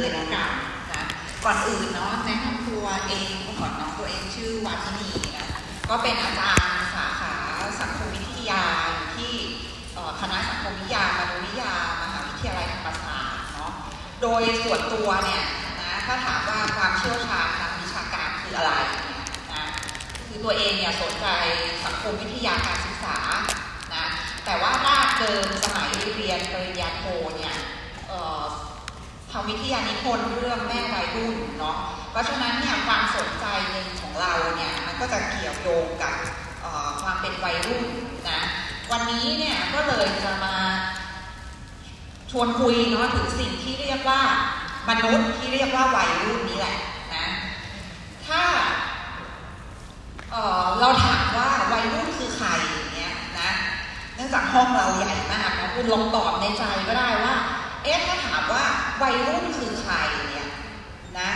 เลยแล้วกันนะก่อนอื่นเนาะแนะนำตัวเองก่อนเนาะตัวเองชื่อวัฒนีนะก็เป็นอาจารย์สาขาสังคมวิทยาอยู่ที่คณะสังคมวิทยามนุษยวิทยามหาวิทยาลัยธรรมศาสตร์เนาะโดยส่วนตัวเนี่ยนะถ้าถามว่าความเชี่ยวชาญทางวิชาการคืออะไรนะคือตัวเองเนี่ยสนใจสังคมวิทยาการศึกษานะแต่ว่าถ้าเดิมสมัยเรียนปริญญาโทเนี่ย ทำวิทยานิพนธ์เรื่องแม่วัยรุ่นเนาะ เพราะฉะนั้นเนี่ยความสนใจหนึ่งของเราเนี่ยมันก็จะเกี่ยวโยงกับความเป็นวัยรุ่นนะ วันนี้เนี่ยก็เลยจะมาชวนคุยเนาะถึงสิ่งที่เรียกว่ามนุษย์ที่เรียกว่าวัยรุ่นนี้แหละนะ ถ้าเเราถามว่าวัยรุ่นคือใครเนี่ยนะ เนื่องจากห้องเราใหญ่มากนะคุณลองตอบในใจก็ได้ว่า เอ๊ะถ้าถามว่าวัยรุ่นคือใครเนี่ยนะ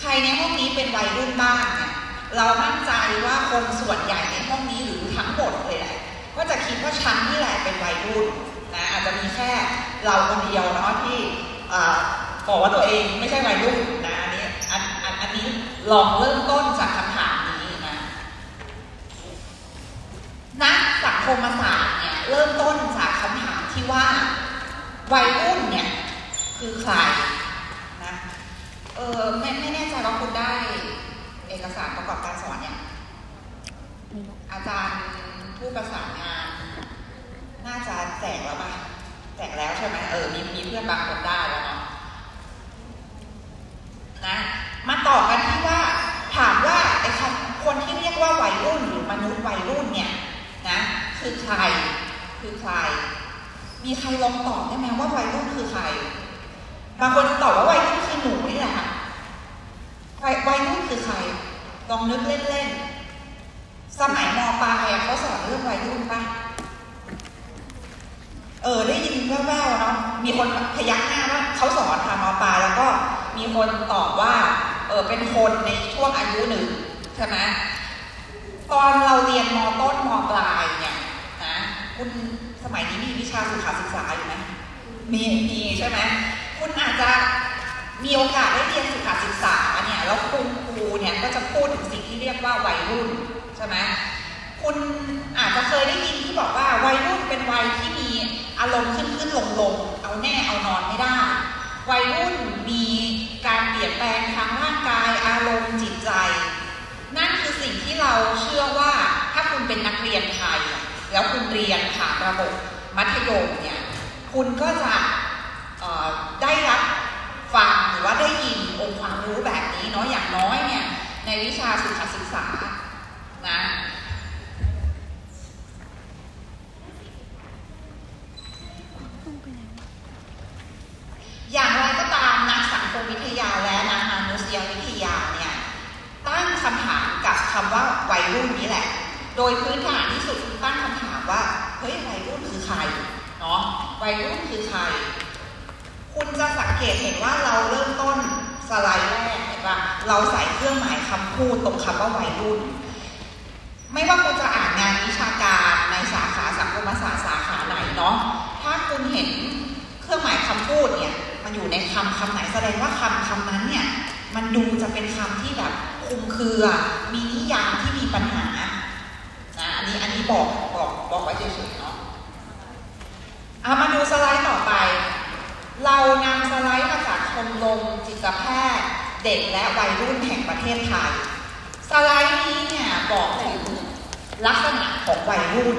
ใครในห้องนี้เป็นวัยรุ่นบ้างเนี่ยเรามั่นใจว่าคนส่วนใหญ่ในห้องนี้หรือทั้งหมดเลยแหละก็จะคิดว่าฉันนี่แหละเป็นวัยรุ่นนะอาจจะมีแค่เราคนเดียวเนาะที่บอกว่าตัวเองไม่ใช่วัยรุ่นนะอันนี้อันอันอันนี้ลองเริ่มต้นจากคำถามนี้นะนักสังคมศาสตร์เนี่ยเริ่มต้นจากคำถามที่ว่า วัยรุ่นเนี่ยคือใครนะเออไม่ไม่แน่ใจว่าคุณได้ เอกสารประกอบการสอนเนี่ยอาจารย์ผู้ประสานงาน น่าจะแจกแล้วป่ะแจกแล้วใช่ไหมเออมีมีเพื่อนบางคนได้แล้วเนาะนะมาต่อกันที่ว่าถามว่าไอ้คนที่เรียกว่าวัยรุ่นหรือมนุษย์วัยรุ่นเนี่ยนะคือใครคือใคร มีใครลองตอบได้ไหมว่าวัยรุ่นคือใคร บางคนตอบว่าวัยรุ่นคือหนูนี่แหละค่ะวัยรุ่นคือใคร ลองนึกเล่นๆ สมัยมปลายเขาสอนเรื่องวัยรุ่นปะเออได้ยินแว่วๆเนาะ มีคนพยักหน้าว่าเขาสอนทำมปลายแล้วก็มีคนตอบว่า เออเป็นคนในช่วงอายุหนึ่งใช่ไหมตอนเราเรียนมต้นมปลายเนี่ยนะคุณ มัยนี้มีวิชาสุขศึกษาอยู่ไหมมีมีใช่ไหมคุณอาจจะมีโอกาสได้เรียนสุขศึกษาเนี่ยแล้วคุณครูเนี่ยก็จะพูดถึงสิ่งที่เรียกว่าวัยรุ่นใช่ไหมคุณอาจจะเคยได้ยินที่บอกว่าวัยรุ่นเป็นวัยที่มีอารมณ์ขึ้นขึ้นลงลงเอาแน่เอานอนไม่ได้ วัยรุ่นมีการเปลี่ยนแปลงทางร่างกายอารมณ์จิตใจ นั่นคือสิ่งที่เราเชื่อว่าถ้าคุณเป็นนักเรียนไทย แล้วคุณเรียนผ่านระบบมัธยมเนี่ยคุณก็จะได้รับฟังหรือว่าได้ยินองค์ความรู้แบบนี้เนาะอย่างน้อยเนี่ยในวิชาสุขศึกษานะอย่างไรก็ตามนักสังคมวิทยาและนักมนุษยวิทยาเนี่ยตั้งคำถามกับคำว่าวัยรุ่นนี้แหละ โดยพื้นฐานที่สุดคือตั้งคำถามว่า เฮ้ยวัยรุ่นคือใครเนาะวัย รุ่นคือใคร คุณจะสังเกตเห็นว่าเราเริ่มต้นสไลด์แรกเห็นว่าเราใส่เครื่องหมายคำพูดตรงคำว่าวัยรุ่น ไม่ว่าคุณจะอ่านงานวิชาการในสาขาสังคมศาสตร์สาขาไหนเนาะ ถ้าคุณเห็นเครื่องหมายคำพูดเนี่ยมันอยู่ในคำคำไหนแสดงว่าคำคำนั้นเนี่ยมันดูจะเป็นคำที่แบบคุมเครือ มีนิยามที่มีปัญหานะอันนี้อันนี้บอกบอกบอกไว้เฉยๆ เอามาดูสไลด์ต่อไป เรานำสไลด์มาจากชมรมจิตแพทย์ เด็กและวัยรุ่นแห่งประเทศไทย สไลด์นี้เนี่ยบอกถึงลักษณะของวัยรุ่น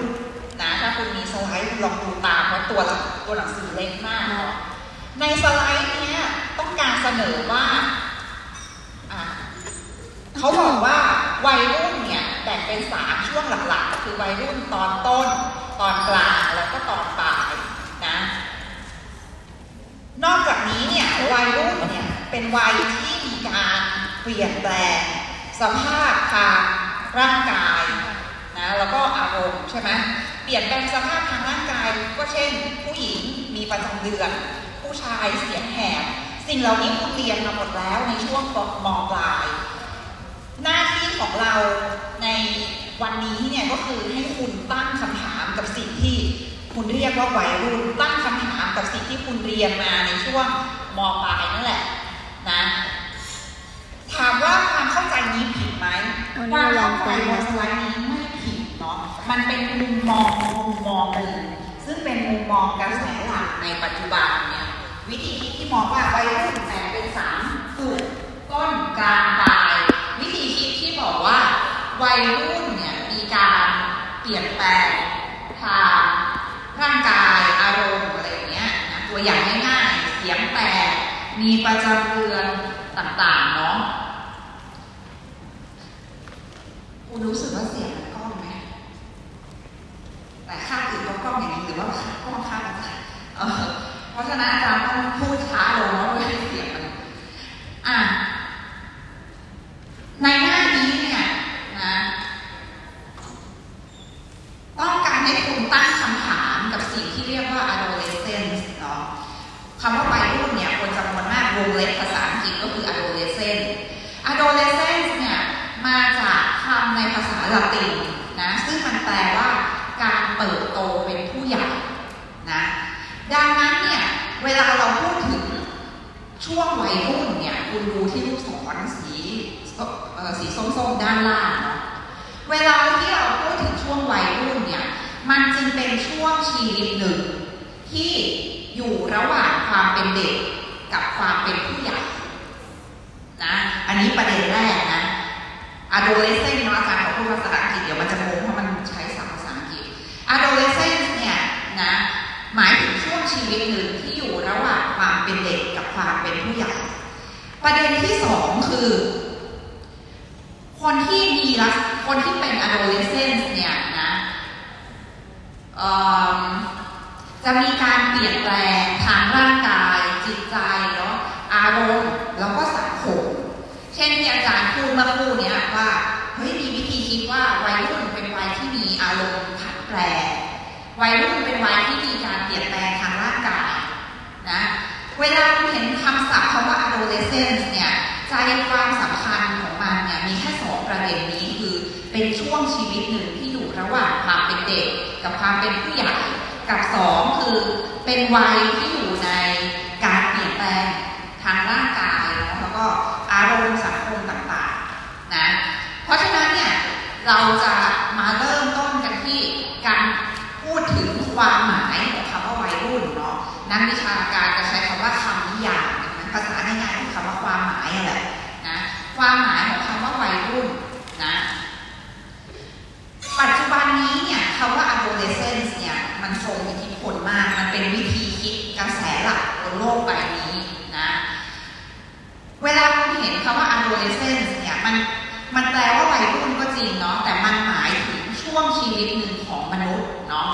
นะถ้าคุณมีสไลด์ลองดูตามเพราะตัวตัวหนังสือเล็กมากเนาะในสไลด์นี้ต้องการเสนอว่าเขาบอกว่าวัยรุ่นเนี่ยแบ่งเป็นสามช่วงหลักๆ คือวัยรุ่นตอนต้น ตอนกลางแล้วก็ตอนปลาย นอกจากนี้เนี่ยวัยรุ่นเนี่ยเป็นวัยที่มีการเปลี่ยนแปลงสภาพทางร่างกายนะแล้วก็อารมณ์ใช่ไหมเปลี่ยนแปลงสภาพทางร่างกาย ก็เช่น ผู้หญิงมีประจำเดือน ผู้ชายเสียงแหบสิ่งเหล่านี้คุณเรียนมาหมดแล้วในช่วงมปลาย หน้าที่ของเราในวันนี้เนี่ยก็คือให้คุณตั้งคำถามกับสิ่งที่ คุณเรียกว่าวัยรุ่นตั้งคำถามกับสิ่งที่คุณเรียนมาในช่วงมปลายนั่นแหละนะถามว่าความเข้าใจนี้ผิดไหมความเข้าใจในสไลด์นี้ไม่ผิดเนาะมันเป็นมุมมองมุมมองหนึ่งซึ่งเป็นมุมมองกระแสหลักในปัจจุบันเนี่ยวิธีคิดที่มองว่าวัยรุ่นแบ่งเป็นสามกลุ่มต้นกลางปลายวิธีคิดที่บอกว่าวัยรุ่นเนี่ยมีการเปลี่ยนแปลงทาง ร่างกายอารมณ์อะไรอย่างเงี้ยนะตัวอย่างง่ายๆเสียงแตกมีประจำเดือนต่างๆเนาะคุณรู้สึกว่าเสียงมันกล้องไหมแต่ค่าอื่นก็กล้องอย่างนี้หรือว่ากล้องค่าอาจารเพราะฉะนั้นอาจารย์ต้องพูดช้าลงเนาะเพื่ให้เสียงมันอะในหน้านี้เนี่ยนะ ต้องการให้คุณตั้งคำถามกับสิ่งที่เรียกว่า adolescence เนาะคำว่าวัยรุ่นเนี่ยคนจำนวนมากวงเล็บภาษาอังกฤษก็คือ adolescent adolescence เนี่ยมาจากคำในภาษาละตินนะซึ่งมันแปลว่าการเติบโตเป็นผู้ใหญ่นะดังนั้นเนี่ยเวลาเราพูดถึงช่วงวัยรุ่นเนี่ยคุณดูที่ลูกศรสีสีส้มๆด้านล่างเนาะเวลาที่เราพูดถึงช่วงวัยรุ่น มันจึงเป็นช่วงชีวิตหนึ่ง ที่อยู่ระหว่างความเป็นเด็กกับความเป็นผู้ใหญ่นะอันนี้ประเด็นแรกนะ adolescent เนาะอาจารย์ขอพูดภาษาอังกฤษเดี๋ยวมันจะงงเพราะมันใช้ศัพท์ภาษาอังกฤษ adolescent เนี่ยนะหมายถึงช่วงชีวิตหนึ่งที่อยู่ระหว่างความเป็นเด็กกับความเป็นผู้ใหญ่ ประเด็นที่สองคือ คนที่มีลักคนที่เป็น adolescent เนี่ยนะ จะมีการเปลี่ยนแปลงทางร่างกาย จิตใจเนาะอารมณ์แล้วก็สังคมเช่นที่อาจารย์พูดเมื่อคู่นี้ว่าเฮ้ยมีวิธีคิดว่าวัยรุ่นเป็นวัยที่มีอารมณ์ผันแปรวัยรุ่นเป็นวัยที่มีการเปลี่ยนแปลงทางร่างกายนะเวลาคุณเห็นคำศัพท์คำว่า adolescence เนี่ยใจความสำคัญของมันเนี่ยมีแค่สองประเด็นนี้คือเป็นช่วงชีวิตหนึ่งที่ ระหว่างความเป็นเด็กกับความเป็นผู้ใหญ่กับสองคือเป็นวัยที่อยู่ในการเปลี่ยนแปลงทางร่างกายแล้วก็อารมณ์สังคมต่างๆนะเพราะฉะนั้นเนี่ยเราจะมาเริ่มต้นกันที่การพูดถึงความหมายของคำว่าวัยรุ่นเนาะนักวิชาการจะใช้คำว่าคำนิยามภาษาง่ายๆคือคำว่าความหมายอะไรนะความหมายของคำว่าวัยรุ่นนะปัจจุบันนี้เนี่ยคำว่า adolescence เนี่ยมันทรงอิทธิพลมาก มัน เป็นวิธีคิดกระแสหลักบนโลกใบนี้นะ เวลาคุณเห็นคำว่า adolescence เนี่ยมันมันแปลว่าวัยรุ่นก็จริงเนาะแต่มันหมายถึงช่วงชีวิตหนึ่งของมนุษย์เนาะ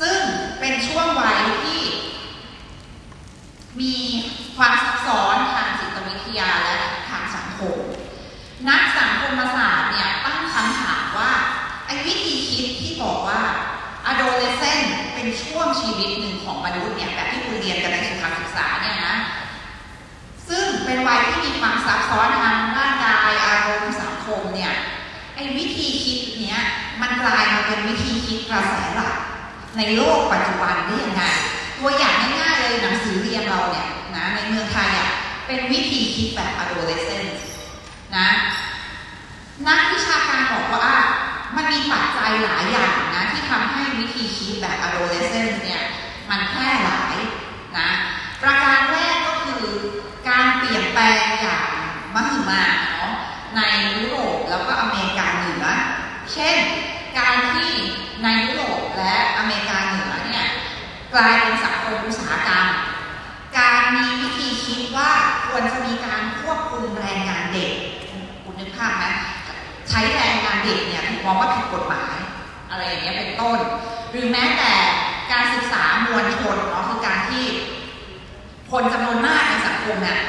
ซึ่งเป็นช่วงวัยที่ มีความซับซ้อนทางจิตวิทยาและทางสังคม นักสังคมศาสตร์เนี่ยตั้งคำถามว่าไอ้วิธีคิดที่บอกว่า adolescent เป็นช่วงชีวิตหนึ่งของมนุษย์เนี่ยแบบที่คุณเรียนกันในสุขศึกษาเนี่ยนะ ซึ่งเป็นวัยที่มีความซับซ้อนทางร่างกายอารมณ์สังคมเนี่ยไอ้วิธีคิดเนี้ยมันกลายมาเป็นวิธีคิดกระแสหลักในโลกปัจจุบันได้ยังไงตัวอย่างง่ายๆเลยหนังสือเรียนเราเนี่ยนะในเมืองไทยอะเป็นวิธีคิดแบบ adolescent นะนักวิชาการบอกว่า มันมีปัจจัยหลายอย่างนะที่ทำให้วิธีคิดแบบ adolescent เนี่ยมันแพร่หลายนะประการแรกก็คือการเปลี่ยนแปลงอย่างมหึมาเนาะในยุโรปแล้วก็อเมริกาเหนือ เช่น การที่ในยุโรปและอเมริกาเหนือเนี่ยกลายเป็นสังคมอุตสาหกรรม การมีวิธีคิดว่าควรจะมีการควบคุมแรงงานเด็กคุณนึกภาพไหม ใช้แรงงานเด็กเนี่ยถูกมองว่าผิดกฎหมาย อะไรอย่างเงี้ยเป็นต้น หรือแม้แต่การศึกษามวลชนเนาะคือการที่คนจำนวนมากในสังคมเนี่ย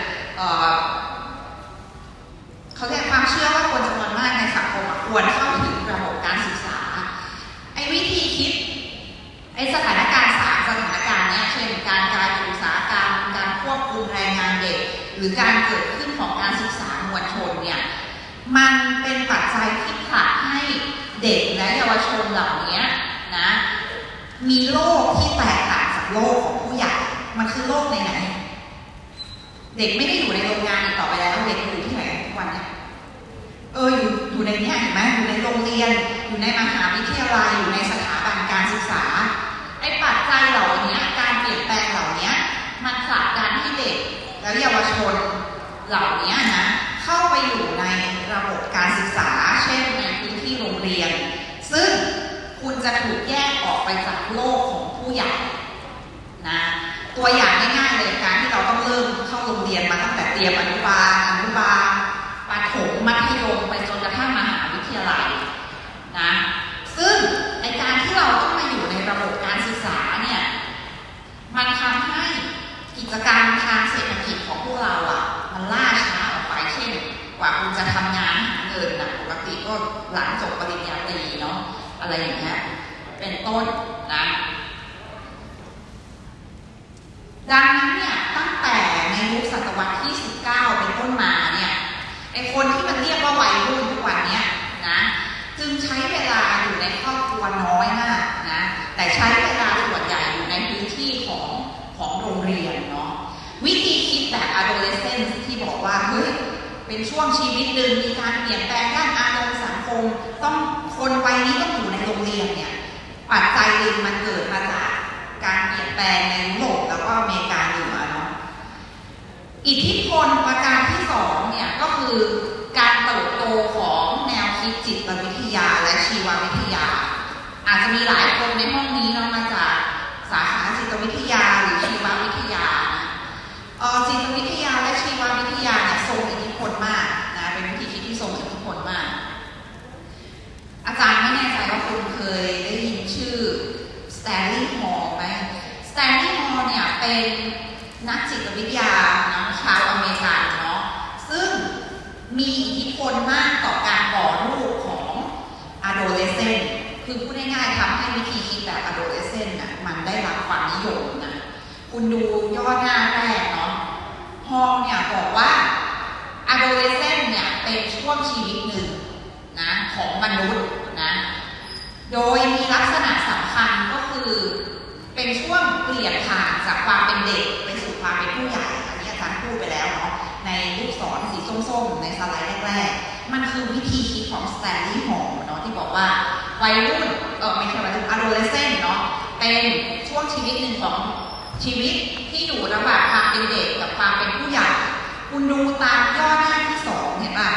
เขาเรียกความเชื่อว่าคนจำนวนมากในสังคมควรเข้าถึงระบบการศึกษาไอ้วิธีคิดไอ้สถานการณ์สามสถานการณ์เนี้ยเช่นการกลายเป็นอุตสาหกรรมการควบคุมแรงงานเด็ก หรือการเกิดขึ้นของการศึกษามวลชนเนี่ย มันเป็นปัจจัยที่ผลักให้เด็กและเยาวชนเหล่านี้นะ มีโลกที่แตกต่างจากโลกของผู้ใหญ่ มันคือโลกในไหน เด็กไม่ได้อยู่ในโรงงานอีกต่อไปแล้ว เด็กอยู่ที่ไหนทุกวันเนี่ยเอออยู่อยู่ในนี้เห็นไหมอยู่ในโรงเรียน อยู่ในมหาวิทยาลัยอยู่ในสถาบันการศึกษาไอ้ปัจจัยเหล่านี้การเปลี่ยนแปลงเหล่านี้มันผลักดันให้เด็ก และเยาวชนเหล่านี้นะ เข้าไปอยู่ใน ระบบการศึกษา เช่นในพื้นที่โรงเรียน ซึ่งคุณจะถูกแยกออกไปจากโลกของผู้ใหญ่นะตัวอย่างง่ายๆเลยการที่เราต้องเริ่มเข้าโรงเรียนมาตั้งแต่เตรียมอนุบาลอนุบาลปฐมมัธยมไปจนกระทั่งมหาวิทยาลัยนะซึ่งในการที่เราต้องมาอยู่ในระบบการศึกษาเนี่ยมันทำให้กิจกรรมทางเศรษฐกิจของพวกเราอะ่ะมันล่าช้าออกไปเช่น กว่าคุณจะทำงานหาเงินนะปกติก็หลังจบปริญญาตรีเนาะอะไรอย่างเงี้ยเป็นต้นนะดังนั้นเนี่ยตั้งแต่ในยุคศตวรรษที่ 19 เป็นต้นมาเนี่ยไอคนที่มันเรียกว่าวัยรุ่นทุกวันเนี่ยนะจึงใช้เวลาอยู่ในครอบครัวน้อยมากนะแต่ใช้เวลาส่วนใหญ่อยู่ในพื้นที่ของของโรงเรียนเนาะวิธีคิดแบบ adolescence ที่บอกว่าเฮ้ เป็นช่วงชีวิตหนึ่งมีการเปลี่ยนแปลงด้านอารมณ์สังคม ต้องคนวัยนี้ต้องอยู่ในโรงเรียนเนี่ยปัจจัยหนึ่งมันเกิดมาจากการเปลี่ยนแปลงในยุโรปแล้วก็อเมริกาเหนือเนาะอิทธิพลประการที่สองเนี่ยก็คือการเติบโตของแนวคิดจิตวิทยาและชีววิทยา อาจจะมีหลายคนในห้องนี้เนาะมาจากสาขาจิตวิทยาหรือชีววิทยาจิตวิทยาและชีววิทยาเนี่ยทรงอิทธิพลมากนะเป็นวิธีคิดที่ทรงอิทธิพลมาก อาจารย์ไม่แน่ใจว่าคุณเคยได้ยินชื่อสแตนลีย์ฮอลไหมสแตนลีย์ฮอลเนี่ยเป็นนักจิตวิทยานะชาวอเมริกันเนาะซึ่งมีอิทธิพลมากต่อการก่อรูปของ adolescent คือพูด ง่ายๆทำให้วิธีคิดแบบ adolescent นะมันได้รับความนิยมนะคุณดูย่อหน้าแรกเนาะฮอลเนี่ยบอกว่า adolescent เนี่ยเป็นช่วงชีวิตหนึ่งนะของมนุษย์นะโดยมีลักษณะสำคัญก็คือ เป็นช่วงเปลี่ยนผ่านจากความเป็นเด็กไปสู่ความเป็นผู้ใหญ่อันนี้อาจารย์พูดไปแล้วเนาะในลูกศรสีส้มๆ ในสไลด์แรกๆ มันคือวิธีคิดของสแตนลีย์ฮอลเนาะที่บอกว่าวัยรุ่น เออไม่ใช่วัยรุ่น adolescent เนาะเป็นช่วงชีวิตหนึ่งของชีวิตที่อยู่ระหว่างความเป็นเด็กกับความเป็นผู้ใหญ่ คุณดูตามย่อหน้าที่สองเห็นป่ะ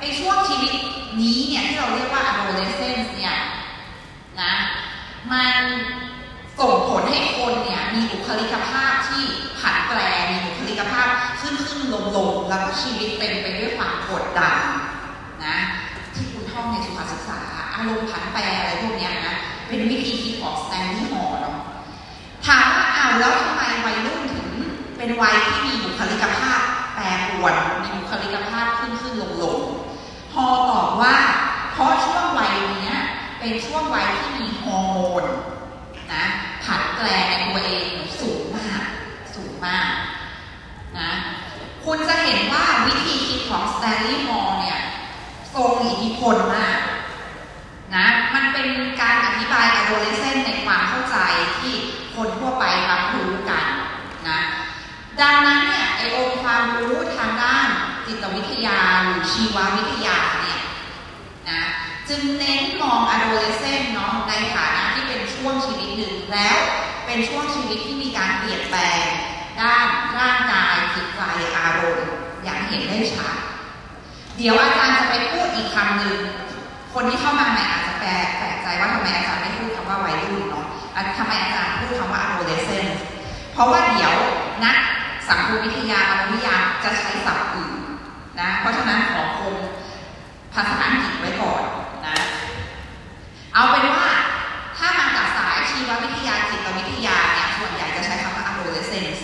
ไอช่วงชีวิตนี้เนี่ยที่เราเรียกว่า adolescence เนี่ยนะมันส่งผลให้คนเนี่ยมีบุคลิกภาพที่ผันแปรมีบุคลิกภาพขึ้นขึ้นลงลงแล้วก็ชีวิตเป็นไปด้วยความกดดันนะ ที่คุณท่องในสุขศึกษาอารมผันแปรอะไรพวกนี้นะเป็นวิธีคิดของสแตนลีย์ฮอลเนาะถามว่าเอาแล้วทำไมวัยรุ่นถึงเป็นวัยที่มีบุคลิกภาพแปรปรวนมีบุคลิกภาพขึ้นขึ้นลงลงฮอลตอบว่า เพราะช่วงวัยนี้เป็นช่วงวัยที่มีฮอร์โมนนะผันแปรในตัวเองสูงมากสูงมากนะคุณจะเห็นว่าวิธีคิดของสแตนลีย์ฮอลเนี่ยทรงอิทธิพลมาก นะมันเป็นการอธิบาย adolescent ในความเข้าใจที่คนทั่วไปรับรู้กันนะดังนั้นเนี่ยไอองค์ความรู้ทางด้านจิตวิทยาหรือชีววิทยาเนี่ยนะจึงเน้นมอง adolescent เนาะในฐานะที่เป็นช่วงชีวิตหนึ่งแล้วเป็นช่วงชีวิตที่มีการเปลี่ยนแปลง ด้านร่างกายจิตใจอารมณ์อย่างเห็นได้ชัดเดี๋ยวอาจารย์จะไปพูดอีกคำหนึ่ง คนที่เข้ามาใหม่อาจจะแปลแปลกใจว่าทำไมอาจารย์ไม่พูดคำว่าวัยรุ่นเนาะทำไมอาจารย์พูดคำว่า adolescent เพราะว่าเดี๋ยวนักสังคมวิทยามนุษยวิทยาจะใช้ศัพท์อื่นนะ เพราะฉะนั้นขอคงภาษาอังกฤษไว้ก่อนนะ เอาเป็นว่าถ้ามาจากสายชีววิทยาจิตวิทยาเนี่ยส่วนใหญ่จะใช้คำว่า adolescence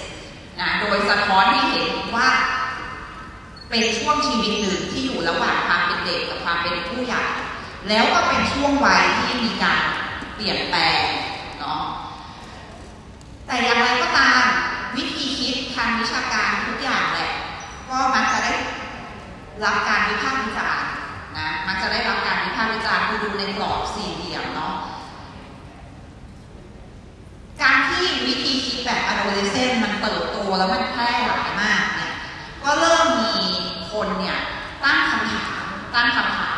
นะโดยสะท้อนให้เห็นว่าเป็นช่วงชีวิตหนึ่งที่อยู่ระหว่างความเป็นเด็กกับความเป็นผู้ใหญ่ แล้วก็เป็นช่วงวัยที่มีการเปลี่ยนแปลงเนาะแต่อย่างไรก็ตามวิธีคิดทางวิชาการทุกอย่างแหละก็มักจะได้รับการวิพากษ์วิจารณ์นะมักจะได้รับการวิพากษ์วิจารณ์คือดูในกรอบสี่เหลี่ยมเนาะการที่วิธีคิดแบบอะโรไดเซนมันเปิดโตแล้วมันแพร่หลายมากเนี่ยก็เริ่มมีคนเนี่ยตั้งคำถามตั้งคำถาม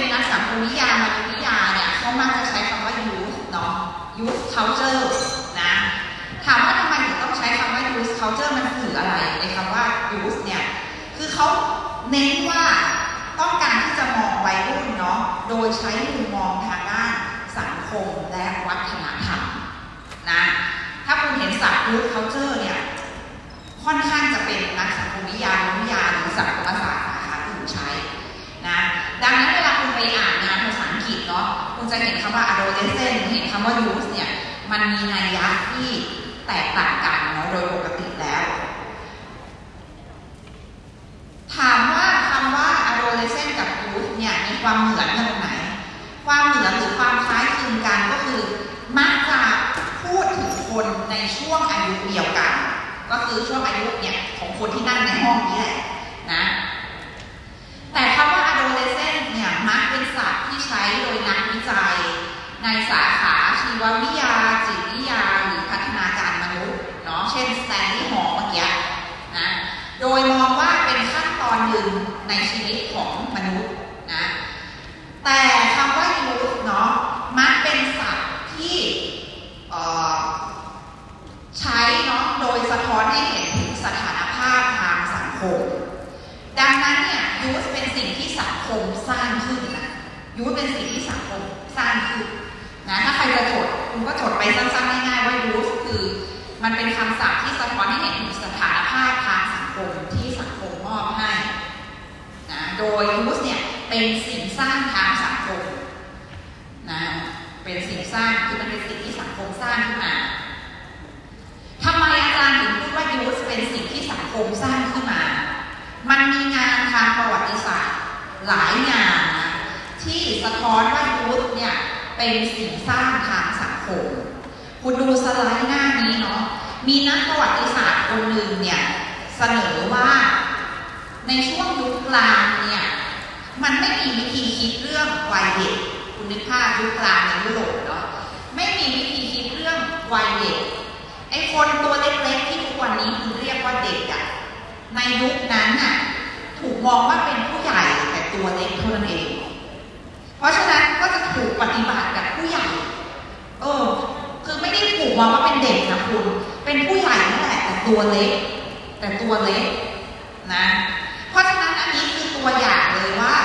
เนาะถ้าคุณเป็นนักสังคมวิทยามนุษยวิทยาเนี่ยเขามักจะใช้คำว่า youth เนาะ youth culture นะถามว่าทำไมถึงต้องใช้คำว่า youth culture มันสื่ออะไรในคำว่า youth เนี่ยคือเขาเน้นว่าต้องการที่จะมองวัยรุ่นเนาะโดยใช้มุมมองทางด้านสังคมและวัฒนธรรมนะถ้าคุณเห็นศัพท์ youth culture เนี่ยค่อนข้างจะเป็นนักสังคมวิทยาวิทยาหรือสังคมศาสตร์สาขาอื่นใช้นะดังนั้นเวลาคุณ ไปอ่านงานภาษาอังกฤษเนาะคุณจะเห็นคำว่า adolescent เห็นคำว่า youth เนี่ย มันมีนัยยะที่แตกต่างกันเนาะโดยปกติแล้ว ถามว่าคำว่า adolescent กับ youth เนี่ยมีความเหมือนกันตรงไหน ความเหมือนหรือความคล้ายคลึงกันก็คือ มักจะพูดถึงคนในช่วงอายุเดียวกัน ก็คือช่วงอายุเนี่ยของคนที่นั่งในห้องนี้แหละนะ แต่คำว่า adolescent เนี่ย มักเป็นศัพท์ที่ใช้โดยนักวิจัย ในสาขาชีววิทยา จิตวิทยา หรือพัฒนาการมนุษย์เนาะเช่นสแตนลีย์ฮอเมื่อกี้นะโดยมองว่าเป็นขั้นตอนหนึ่งในชีวิตของมนุษย์นะแต่คำว่า youth เนาะมักเป็นศัพท์ที่ใช้เนาะโดยสะท้อนให้เห็นถึงสถานภาพทางสังคม ดังนั้นเนี่ย youth เป็นสิ่งที่สังคมสร้างขึ้นนะ youth เป็นสิ่งที่สังคมสร้างขึ้นนะถ้าใครจะจดคุณก็จดไปสั้นๆง่ายๆว่า youth คือ มันเป็นคำศัพท์ที่สะท้อนให้เห็นถึงสถานภาพทางสังคมที่สังคมมอบให้นะโดยยูสเนี่ยเป็นสิ่งสร้างทางสังคมนะเป็นสิ่งสร้างคือมันเป็นสิ่งที่สังคมสร้างขึ้นมาทำไมอาจารย์ถึงพูดว่ายูสเป็นสิ่งที่สังคมสร้างขึ้นมา มันมีงานทางประวัติศาสตร์หลายงานนะ ที่สะท้อนว่ายูสเนี่ยเป็นสิ่งสร้างทางสังคม คุณดูสไลด์หน้านี้เนาะมีนักประวัติศาสตร์คนหนึ่งเนี่ยเสนอว่าในช่วงยุคกลางเนี่ยมันไม่มีวิธีคิดเรื่องวัยเด็กคุณนึกภาพยุคกลางในยุโรปเนาะไม่มีวิธีคิดเรื่องวัยเด็กไอ้คนตัวเล็กๆที่ทุกวันนี้คือเรียกว่าเด็กอะในยุคนั้นน่ะถูกมองว่าเป็นผู้ใหญ่แต่ตัวเล็กเท่านั้นเอง เพราะฉะนั้นก็จะถูกปฏิบัติกับผู้ใหญ่ เออ คือไม่ได้ถูกมองว่าเป็นเด็กนะคุณ เป็นผู้ใหญ่นั่นแหละแต่ตัวเล็ก แต่ตัวเล็กนะ เพราะฉะนั้นอันนี้คือตัวอย่างเลยว่า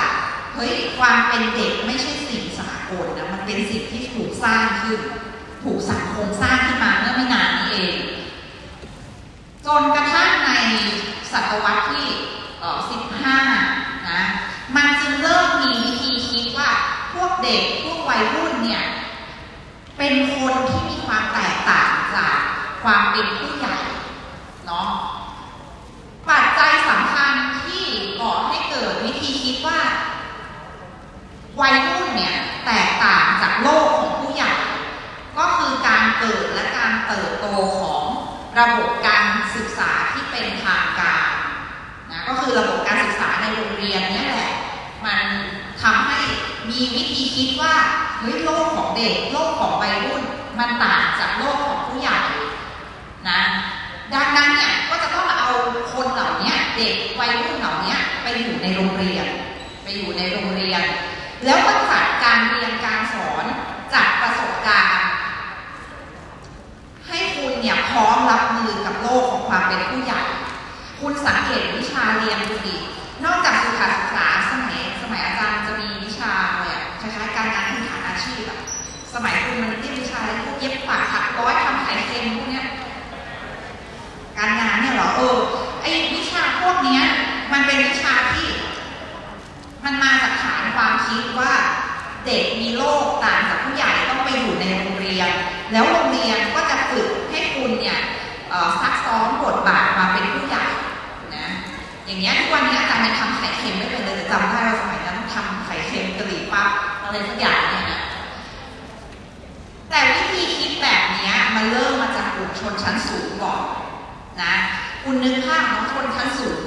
เฮ้ย ความเป็นเด็กไม่ใช่สิ่งสากลนะ มันเป็นสิ่งที่ถูกสร้างขึ้น ถูกสังคมสร้างขึ้นมาเมื่อไม่นานนี้เอง จนกระทั่งในศตวรรษที่15นะิดว่าพวกเด็กพวกวัยรุ่นเนี่ยเป็นคนที่มีความแตกต่างจากความเป็นผู้ใหญ่เนาะปัจจัยสำคัญที่ก่อให้เกิดวิธีคิดว่า วัยรุ่นเนี่ยแตกต่างจากโลกของผู้ใหญ่ ก็คือการเกิดและการเติบโตของระบบการศึกษาที่เป็นทางการนะก็คือระบบการศึกษาในโรงเรียนนี่แหละ มัน มีวิธีคิดว่าเฮ้ยโลกของเด็กโลกของวัยรุ่นมันต่างจากโลกของผู้ใหญ่นะดังนั้นเนี่ยก็จะต้องเอาคนเหล่านี้เด็กวัยรุ่นเหล่านี้ไปอยู่ในโรงเรียน ไปอยู่ในโรงเรียน แล้วก็ ร้อยทำไข่เค็มพวกเนี้ยการงานเนี่ยเหรอเออไอวิชาพวกเนี้ย มันเป็นวิชาที่ มันมาจากฐานความคิดว่า เด็กมีโลกต่างจากผู้ใหญ่ต้องไปอยู่ในโรงเรียน แล้วโรงเรียนก็จะฝึกให้คุณเนี่ยซักซ้อมบทบาทมาเป็นผู้ใหญ่นะอย่างเงี้ยทุกวันนี้อาจารย์ยังทำไข่เค็มไม่เป็นเลยจำได้ว่าสมัยนั้นทำไข่เค็มกะหรี่ปั๊บอะไรสักอย่างเนี่ยนะแต่วิธีคิดแบบนี้ มันเริ่มมาจากกลุ่มชนชั้นสูงก่อนนะคุณนึกภาพของชนชั้นสูง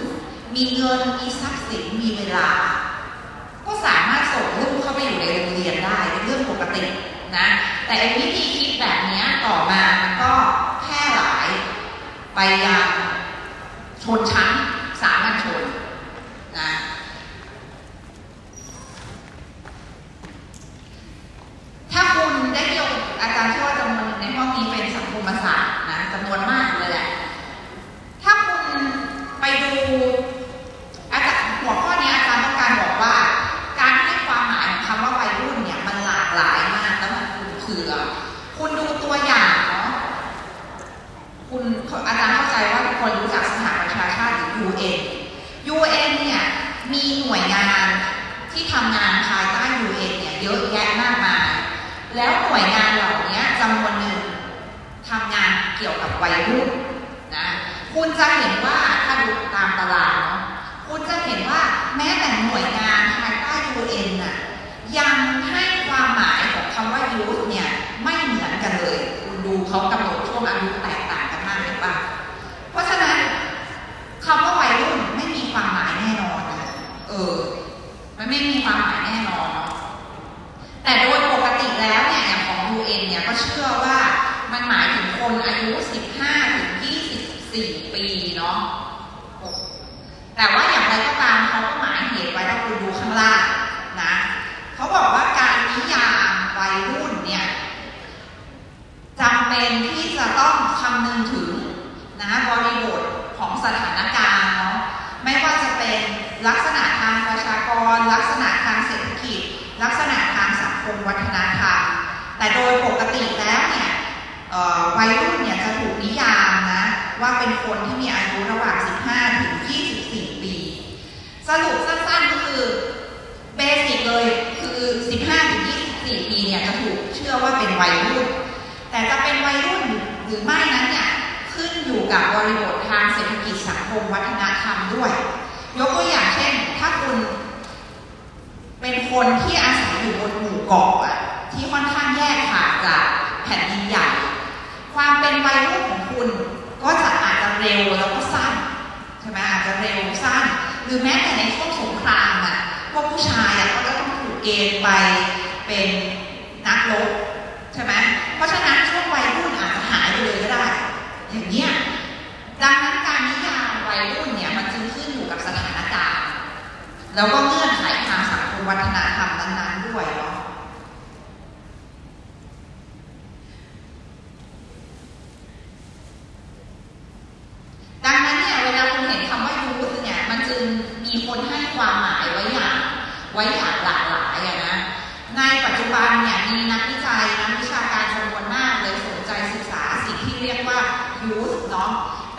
มีเงินมีทรัพย์สินมีเวลา ก็สามารถส่งลูกเข้าไปอยู่ในโรงเรียนได้เป็นเรื่องปกตินะแต่วิธีคิดแบบนี้ต่อมามันก็แพร่หลายไปยังชนชั้น สังคมวัฒนธรรมด้วย ยกตัวอย่างเช่น ถ้าคุณ เป็นคนที่อาศัยอยู่บนหมู่เกาะที่ค่อนข้างแยกขาดจากแผ่นดินใหญ่ ความเป็นวัยรุ่นของคุณก็จะอาจจะเร็วแล้วก็สั้นใช่ไหมอาจจะเร็วสั้น หรือแม้แต่ในช่วงสงครามอะพวกผู้ชายอะก็จะต้องถูกเกณฑ์ไปเป็นนักรบใช่ไหมเพราะฉะนั้นช่วงวัยรุ่นอาจจะหายไปเลยก็ได้อย่างเนี้ย ดังนั้นการนิยามวัยรุ่นเนี่ยมันจึงขึ้นอยู่กับสถานการณ์ แล้วก็เงื่อนไขทางสังคมวัฒนธรรมนั้นๆด้วยเนาะดังนั้นเนี่ยเวลาคุณเห็นคำว่ายูธเนี่ยมันจึงมีคนให้ความหมายไว้อย่างไว้อย่างหลากหลายอะนะในปัจจุบันเนี่ยมีนักวิจัยนักวิชาการ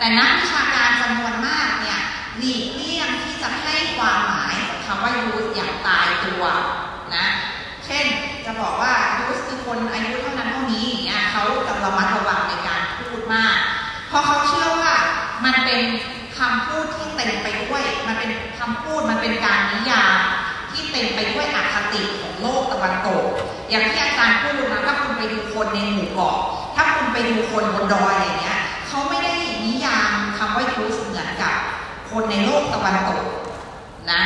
แต่นักวิชาการจำนวนมากเนี่ยหลีกเลี่ยงที่จะให้ความหมายของคำว่ายูธอย่างตายตัวนะ เช่นจะบอกว่ายูธคือคนอายุเท่านั้นเท่านี้อย่างเงี้ยเขาจะระมัดระวังในการพูดมาก เพราะเขาเชื่อว่ามันเป็นคำพูดที่เต็มไปด้วยมันเป็นคำพูดมันเป็นการนิยามที่เต็มไปด้วยอคติของโลกตะวันตก อย่างที่อาจารย์พูดนะถ้าคุณไปดูคนในหมู่เกาะถ้าคุณไปดูคนบนดอยอย่างเงี้ยเขาไม่ได้ำว่ายูสเหมือนกับคนในโลกตะวันตกนะ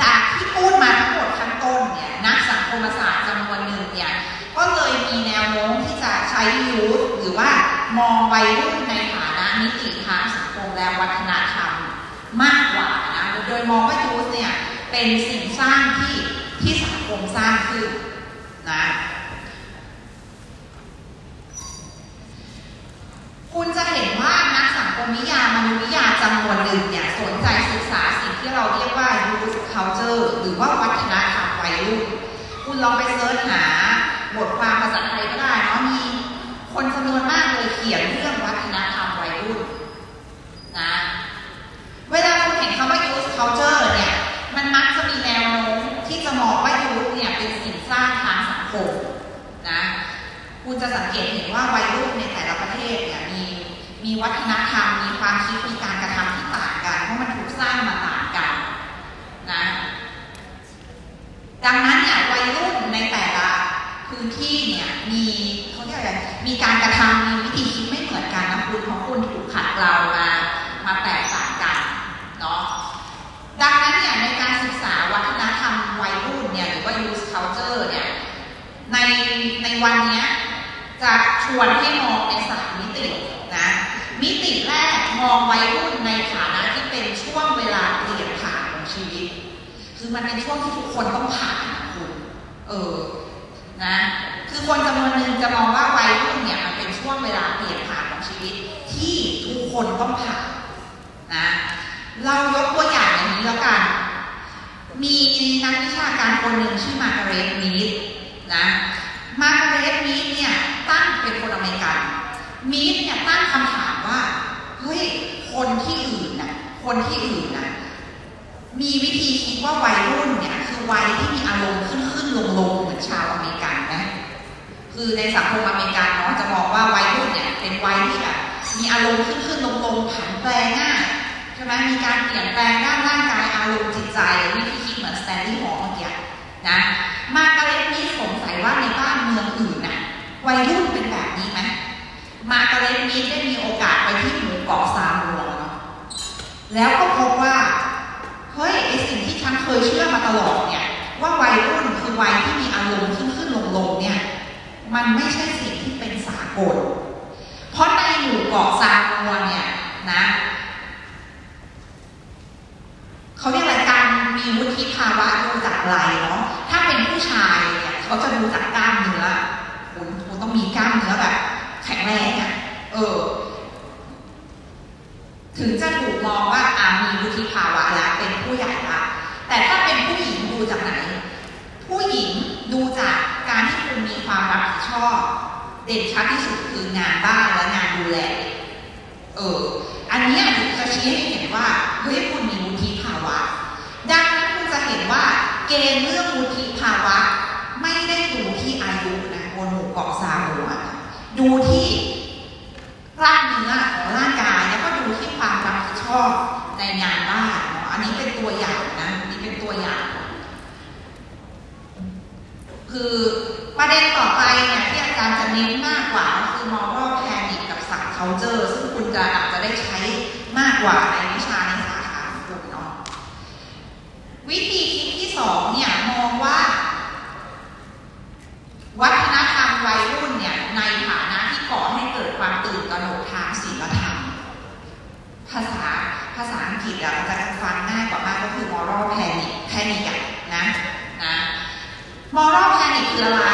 จากที่พูดมาทั้งหมดทั้งต้นเนี่ยนักสังคมศาสตร์จำนวนหนึ่งเนี่ยก็เลยมีแนวโน้มที่จะใช้ยูสหรือว่ามองวัยรุ่นในฐานะนิติทางสังคมและวัฒนธรรมมากกว่านะโดยมองว่ายูสเนี่ยเป็นสิ่งสร้างที่ที่สังคมสร้างขึ้นนะ คุณจะเห็นว่านักสังคมวิทยามนุษยวิทยาจำนวนหนึ่งเนี่ยสนใจศึกษาสิ่งที่เราเรียกว่า youth culture หรือว่าวัฒนธรรมวัยรุ่น คุณลองไปเสิร์ชหาบทความภาษาไทยก็ได้เนาะมีคนจำนวนมากเลยเขียนเรื่องวัฒนธรรมวัยรุ่นนะเวลาคุณเห็นคำว่า youth culture เนี่ยมันมักจะมีแนวโน้มที่จะมองว่า youth เนี่ยเป็นสิ่งสร้างทางสังคมนะคุณจะสังเกตเห็นว่าวัยรุ่นในแต่ละประเทศเนี่ยมี มีวัฒนธรรม มีความคิด มีการกระทำที่ต่างกัน เพราะมันถูกสร้างมาต่างกันนะ ดังนั้นเนี่ยวัยรุ่นในแต่ละพื้นที่เนี่ยมีเขาเรียกอะไรมีการกระทำมีวิธีคิดไม่เหมือนกันนะคุณเพราะคุณถูกขัดเกลามา มาแตกต่างกันเนาะ ดังนั้นเนี่ยในการศึกษาวัฒนธรรมวัยรุ่นเนี่ยหรือว่า youth culture เนี่ยในในวันนี้จะชวนให้มองในสามมิตินะ มิติแรกมองวัยรุ่นในฐานะที่เป็นช่วงเวลาเปลี่ยนผ่านของชีวิต คือมันเป็นช่วงที่ทุกคนต้องผ่านคุณเออนะคือคนจำนวนหนึ่งจะมองว่าวัยรุ่นเนี่ยมันเป็นช่วงเวลาเปลี่ยนผ่านของชีวิต ที่ทุกคนต้องผ่านนะเรายกตัวอย่างอย่างนี้แล้วกัน มีนักวิชาการคนหนึ่งชื่อมาร์กาเรตมีดนะมาร์กาเรตมีดเนี่ยตั้งเป็นคนอเมริกันมีดเนี่ยตั้งคำถาม ว่าเฮ้ยคนที่อื่นนะคนที่อื่นนะมีวิธีคิดว่าวัยรุ่นเนี่ยคือวัยที่มีอารมณ์ขึ้นขึ้นลงลงเหมือนชาวอเมริกันนะคือในสังคมอเมริกันเนาะจะมองว่าวัยรุ่นเนี่ยเป็นวัยที่แบบมีอารมณ์ขึ้นขึ้นลงลงผันแปรง่ายใช่ไหมมีการเปลี่ยนแปลงด้านร่างกายอารมณ์จิตใจวิธีคิดเหมือนสแตนลีย์ฮอลเมื่อกี้นะมาร์กาเร็ตมีดสงสัยว่าในบ้านเมืองอื่นน่ะวัยรุ่นเป็นแบบนี้ไหม มาร์กาเร็ตมีดได้มีโอกาสไปที่หมู่เกาะซามัวแล้วก็พบว่าเฮ้ยไอสิ่งที่ฉันเคยเชื่อมาตลอดเนี่ย ว่าวัยรุ่นคือวัยที่มีอารมณ์ขึ้นขึ้นลงลงเนี่ย มันไม่ใช่สิ่งที่เป็นสากล เพราะในหมู่เกาะซามัวเนี่ยนะเขาเรียกอะไรการมีวุฒิภาวะดูจากไหลเนาะถ้าเป็นผู้ชายเนี่ยเขาจะดูจากกล้ามเนื้อคุณคุณต้องมีกล้ามเนื้อแบบ แข็งแรงอะเออ ถึงจะถูกมองว่าอามีวุฒิภาวะแล้วเป็นผู้ใหญ่ละแต่ถ้าเป็นผู้หญิงดูจากไหน ผู้หญิงดูจากการที่คุณมีความรับผิดชอบ เด่นชัดที่สุดคืองานบ้านและงานดูแลเออ อันนี้จะชี้ให้เห็นว่าเฮ้ยคุณมีวุฒิภาวะ ดังนั้นคุณจะเห็นว่าเกณฑ์เรื่องวุฒิภาวะ ไม่ได้ดูที่อายุนะบนหมู่เกาะซามัว ดูที่ร่างเนื้อของร่างกายแล้วก็ดูที่ความรับผิดชอบในงานบ้านเนาะอันนี้เป็นตัวอย่างนะนี่เป็นตัวอย่าง คือประเด็นต่อไปเนี่ยที่อาจารย์จะเน้นมากกว่าคือ moral panic กับสั culture ซึ่งคุณจะอาจจะได้ใช้มากกว่าในวิชาในสาขาของคุณเนาะวิธีคิดที่สองเนี่ยมองว่า วัฒนธรรมวัยรุ่นเนี่ยในฐานะที่ก่อให้เกิดความตื่นตระหนกทางศีลธรรม ภาษาภาษาอังกฤษอะจะฟังง่ายกว่ามากก็คือ moral panic panic นะนะ moral panic คืออะไร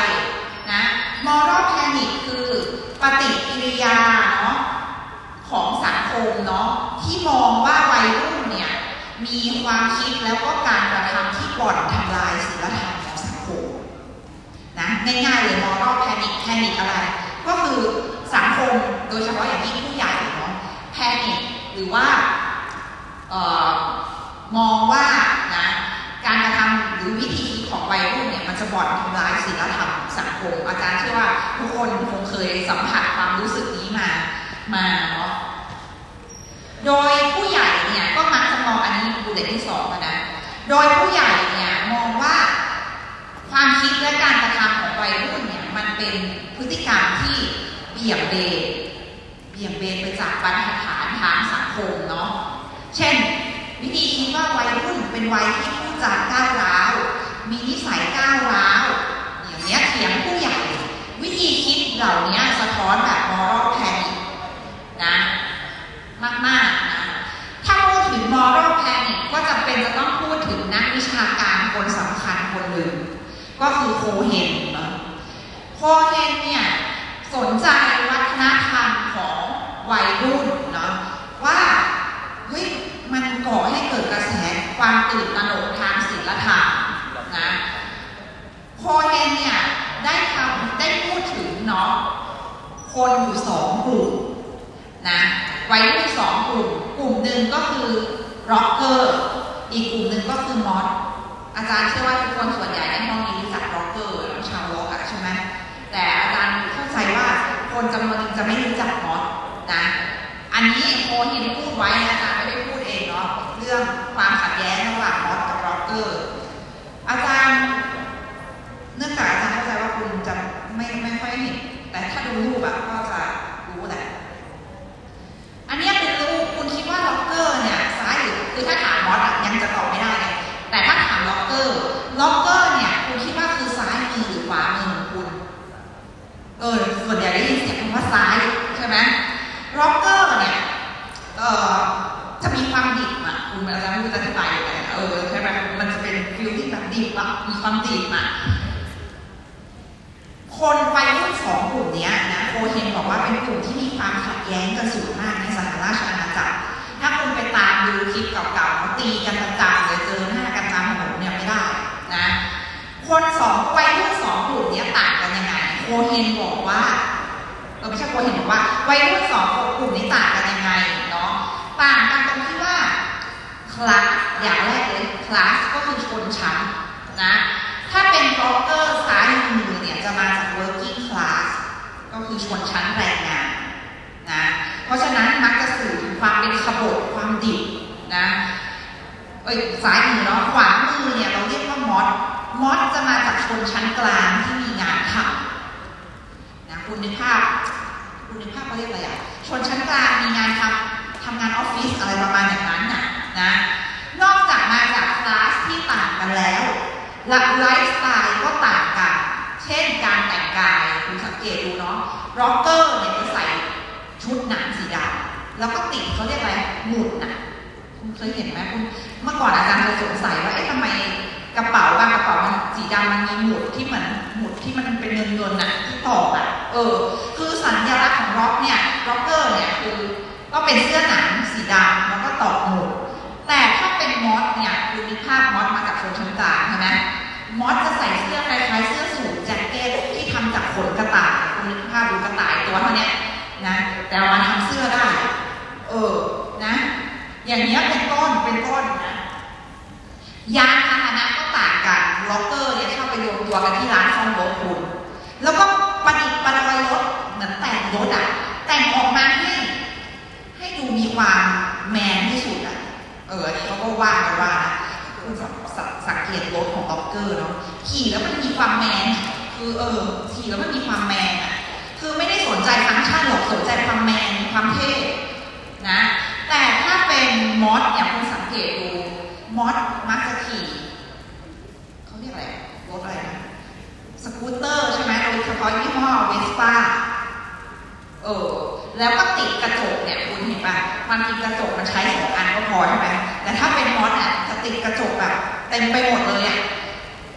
นะ moral panic คือปฏิกิริยาเนาะของสังคมเนาะที่มองว่าวัยรุ่นเนี่ยมีความคิดแล้วก็การกระทำที่บ่อนทำลายศีลธรรม นะง่ายๆเลย moral panic panic อะไร ก็คือสังคมโดยเฉพาะอย่างยิ่งผู้ใหญ่เนาะ panic หรือว่าเอ่อมองว่านะการกระทำหรือวิธีคิดของวัยรุ่นเนี่ยมันจะบ่อนทำลายศีลธรรมสังคมอาจารย์เชื่อว่าทุกคนคงเคยสัมผัสความรู้สึกนี้มามาเนาะโดยผู้ใหญ่เนี่ยก็มักจะมองอันนี้บูเลตที่สองนะโดยผู้ใหญ่ ความคิดและการกระทำของวัยรุ่นเนี่ยมันเป็นพฤติกรรมที่เบี่ยงเบนเบี่ยงเบนไปจากบรรทัดฐานทางสังคมเนาะเช่น วิธีคิดว่าวัยรุ่นเป็นวัยที่พูดจาก้าวร้าวมีนิสัยก้าวร้าวอย่างเนี้ยเถียงผู้ใหญ่วิธีคิดเหล่านี้สะท้อนแบบมอรัลแพนิคนะมากๆนะถ้าพูดถึงมอรัลแพนิคก็จะเป็นจะต้องพูดถึงนักวิชาการคนสำคัญคนหนึ่ง ก็คือโคเฮนเนาะโคเฮนเนี่ยสนใจวัฒนธรรมของวัยรุ่นเนาะว่าเฮ้ยมันก่อให้เกิดกระแสความตื่นตระหนกทางศีลธรรมนะโคเฮนเนี่ยได้ทำได้พูดถึงเนาะคนอยู่สองกลุ่มนะวัยรุ่นสองกลุ่ม กลุ่มหนึ่งก็คือร็อกเกอร์ อีกกลุ่มหนึ่งก็คือ Mods อาจารย์เชื่อว่าทุกคนส่วนใหญ่ในห้องนี้ คนจำนวนหนึ่งจะไม่รู้จัก Mods นะ อันนี้โคเฮนพูดไว้นะคะไม่ได้พูดเองเนาะเรื่องความขัดแย้งระหว่าง Mods กับร็อกเกอร์อาจารย์เนื่องจากอาจารย์เข้าใจว่าคุณจะไม่ไม่ค่อยเห็นแต่ถ้าดูรูปอะก็จะรู้แหละอันนี้เป็นรูปคุณคิดว่าร็อกเกอร์เนี่ยซ้ายหรือคือถ้าถาม Mods อะยังจะตอบไม่ได้เลยแต่ถ้าถามร็อกเกอร์ร็อกเกอร์เนี่ยคุณคิดว่าคือซ้ายมือหรือขวามือของคุณเออ ซ้ายใช่ไหมร็อกเกอร์เนี่ยเออจะมีความดิบอะคุณอาจารย์ไม่รู้จะอธิบายยังไงเออใช่ไหมมันจะเป็น feel ที่แบบดิบอะมีความดิบอะคนวัยรุ่นสองกลุ่มนี้นะโคเฮนบอกว่าเป็นกลุ่มที่มีความขัดแย้งกันสูงมากในสหราชอาณาจักร ถ้าคุณไปตามดูคลิปเก่าๆเขาตีกันประจำเลยเจอหน้ากันตามถนนเนี่ยไม่ได้นะคนสองวัยรุ่นสองกลุ่มนี้ต่างกันยังไงโคเฮนบอกว่า เออไม่ใช่โคเฮนบอกว่าวัยรุ่นสองกลุ่มนี้ต่างกันยังไงเนาะต่างกันตรงที่ว่าคลาสอย่างแรกเลยคลาสก็คือชนชั้นนะถ้าเป็นบล็อกเกอร์ซ้ายมือเนี่ยจะมาจาก working class ก็คือชนชั้นแรงงานนะเพราะฉะนั้นมักจะสื่อถึงความเป็นขบฏความดิบนะเอ้ยซ้ายมือเนาะขวามือเนี่ยเราเรียกว่ามอสMods จะมาจากชนชั้นกลางที่มีงานทำ คุณนึกภาพคุณนึกภาพเขาเรียกอะไรอะชนชั้นกลางมีงานทำทำงานออฟฟิศอะไรประมาณอย่างนั้นน่ะนะนอกจากมาจากคลาสที่ต่างกันแล้วหลักไลฟ์สไตล์ก็ต่างกัน เช่นการแต่งกายคุณสังเกตดูเนาะร็อกเกอร์เนี่ยจะใส่ชุดหนังสีดำแล้วก็ติดเขาเรียกอะไรหมุดน่ะคุณเคยเห็นไหมคุณเมื่อก่อนอาจารย์เคยสงสัยว่าเอ๊ะทำไม ดำมันมีหมุดที่เหมือนหมุดที่มันเป็นเงินเงินน่ะที่ตอกอะเออ คือสัญลักษณ์ของร็อกเนี่ยร็อกเกอร์เนี่ยคือก็เป็นเสื้อหนังสีดำแล้วก็ตอกหมุดแต่ถ้าเป็น Mods เนี่ยคือมีภาพ Mods มาจากชนชั้นกลางใช่ไหม Mods จะใส่เสื้อคล้ายๆเสื้อสูทแจ็คเก็ตที่ทำจากขนกระต่ายคุณนึกภาพดูกระต่ายตัวเท่านี้นะแต่เอามาทำเสื้อได้ เออนะ อย่างนี้ยเป็นต้นเป็นต้นนะยานพาหนะก็ ต่างกันล็อกเกอร์เนี่ยชอบไปรวมตัวกันที่ร้านซ่อมรถคุณ แล้วก็ประดิษฐ์ประดอยรถเหมือนแต่งรถอะแต่งออกมาให้ให้ดูมีความแมนที่สุดอะเออนี่เขาก็ว่ากันว่านะคุณสังสังสังเกตรถของล็อกเกอร์เนาะขี่แล้วมันมีความแมนคือเออขี่แล้วมันมีความแมนอะคือไม่ได้สนใจฟังก์ชันหรอกสนใจความแมนความเท่นะแต่ถ้าเป็นมอสอย่างคุณสังเกตดูมอสมักจะขี่ เรียกอะไรรถอะไรนะสกูตเตอร์ใช่ไหมโดยเฉพาะยี่ห้อเวสป้าเออแล้วก็ติดกระจกเนี่ยคุณเห็นป่ะความจริงกระจกมันใช้สองอันก็พอใช่ไหมแต่ถ้าเป็นมอสอะจะติดกระจกแบบเต็มไปหมดเลยอะ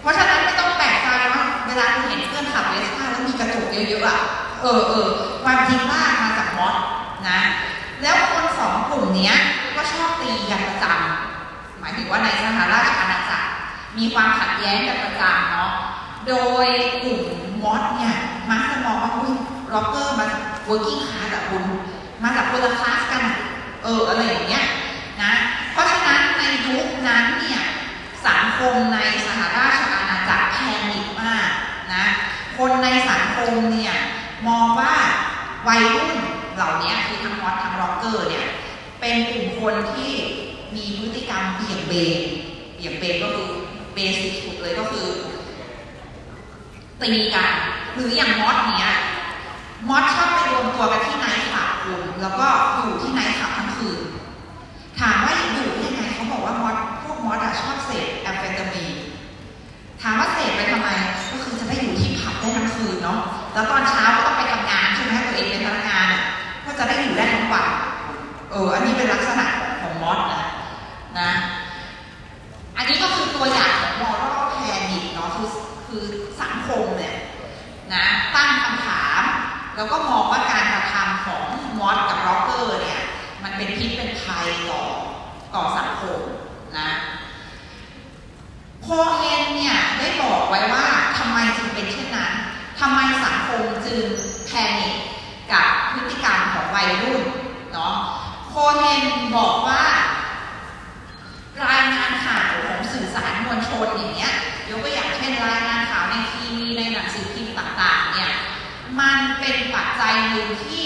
เพราะฉะนั้นไม่ต้องแปลกใจว่าเวลาคุณเห็นเพื่อนขับเวสป้าแล้วมีกระจกเยอะๆอะเออเออความจริงลากมาจากมอสนะ แล้วคนสองกลุ่มเนี้ยก็ชอบตีกันประจำหมายถึงว่าในสหราชอาณาจักร มีความขัดแย้งกันประจำเนาะ โดยกลุ่มมอสเนี่ยมักจะมองว่าอุ้ยร็อกเกอร์มาจาก working class อะคุณมาจากคนละคลาสกัน เอออะไรอย่างเงี้ยนะ เพราะฉะนั้นในยุคนั้นเนี่ยสังคมในสหราชอาณาจักร panic มากนะ คนในสังคมเนี่ยมองว่าวัยรุ่นเหล่านี้คือทั้ง Mods ทั้งร็อกเกอร์เนี่ยเป็นกลุ่มคนที่มีพฤติกรรมเบี่ยงเบนเบี่ยงเบนก็คือ basic สุดเลยก็คือตีกันหรืออย่าง Mods เนี้ยมอสชอบไปรวมตัวกันที่ไนท์คลับคุณแล้วก็อยู่ที่ไนท์คลับทั้งคืน ถามว่าอยู่ยังไงเขาบอกว่ามอสพวกมอสอะชอบเสพแอมเฟตามีนถามว่าเสพไปทำไมก็คือจะได้อยู่ที่ผับได้ทั้งคืนเนาะแล้วตอนเช้าก็ต้องไปทำงานใช่ไหมตัวเองเป็นพนักงานก็จะได้อยู่ได้ทั้งวันเอออันนี้เป็นลักษณะของมอสนะนะ อันนี้ก็คือตัวอย่าง ของมอรัลแพpanic เนาะคือคือสังคมเนี่ยนะตั้งคำถาม แล้วก็มองว่าการกระทำของ Mods กับร็อกเกอร์เนี่ยมันเป็นพิษเป็นภัยต่อต่อสังคมนะโคเฮนเนี่ยได้บอกไว้ว่าทำไมจึงเป็นเช่นนั้นทำไมสังคมจึง panic กับพฤติกรรมของวัยรุ่นเนาะโคเฮนบอกว่า รายงานข่าวของสื่อสารมวลชนอย่างเงี้ยยกตัวอย่างเช่นรายงานข่าวในทีวีในหนังสือพิมพ์ต่างๆเนี่ยมันเป็นปัจจัยหนึ่งที่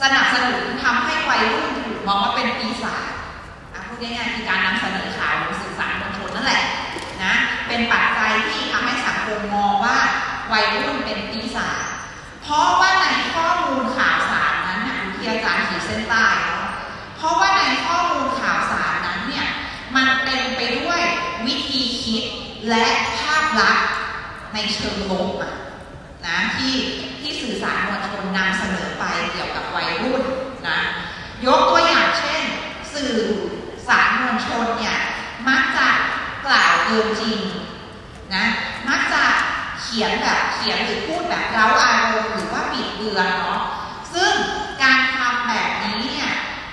สนับสนุนทำให้วัยรุ่นถูกมองว่าเป็นปีศาจอะพูดง่ายๆคือการนำเสนอข่าวหรือสื่อสารมวลชนนั่นแหละนะเป็นปัจจัยที่ทำให้สังคมมองว่าวัยรุ่นเป็นปีศาจเพราะว่าในข้อมูลข่าวสารนั้นนะที่อาจารย์ขีดเส้นใต้เพราะว่าในข้อมูลข่าวสารนั้นเนี่ยมันเต็มไปด้วยวิธีคิด และภาพลักษณ์ในเชิงลบอะนะที่ที่สื่อสารมวลชนนำเสนอไปเกี่ยวกับวัยรุ่นนะยกตัวอย่างเช่น สื่อสารมวลชนเนี่ยมักจะกล่าวเกินจริงนะมักจะเขียนแบบเขียนหรือพูดแบบเร้าอารมณ์หรือว่าบิดเบือนเนาะซึ่งการทำแบบนี้เนี่ย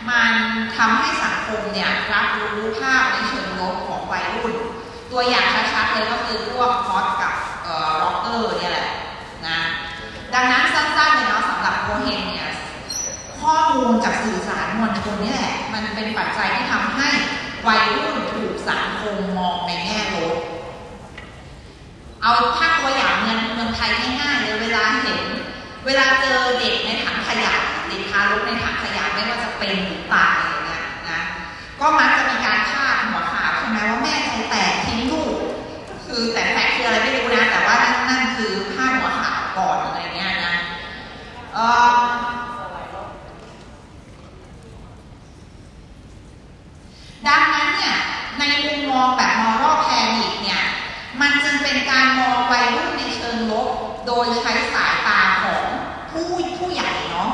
มันทำให้สังคมเนี่ยรับรู้ภาพในเชิงลบของวัยรุ่น ตัวอย่างชัด เลยก็คือพวกพอดกับร็อกเกอร์เนี่ยแหละนะดังนั้นสั้นๆเลยเนาะสำหรับโคเฮนเนี่ยข้อมูลจากสื่อสารมวลชนนี่แหละ มันเป็นปัจจัยที่ทำให้วัยรุ่นถูกสังคมมองในแง่ลบเอาถ้าตัวอย่างเมืองเมืองไทยง่ายๆเลยเวลาเห็น เวลาเจอเด็กในถังขยะเด็กทารกในถังขยะไม่ว่าจะเป็นหรือตายอะไรเงี้ยนะก็มักจะมีการคาดหัวข่าวใช่ไหมว่าแม่ใจแตก คือแต่แฟกคืออะไรไม่รู้นะ แต่ว่านั่นนั่นคือพาดหัวข่าวก่อนอะไรเงี้ยนะเออดังนั้นเนี่ยในมุมมองแบบมอรัลแพนิกเนี่ยมันจึงเป็นการมองวัยรุ่นในเชิงลบโดยใช้สายตาของผู้ผู้ใหญ่เนาะ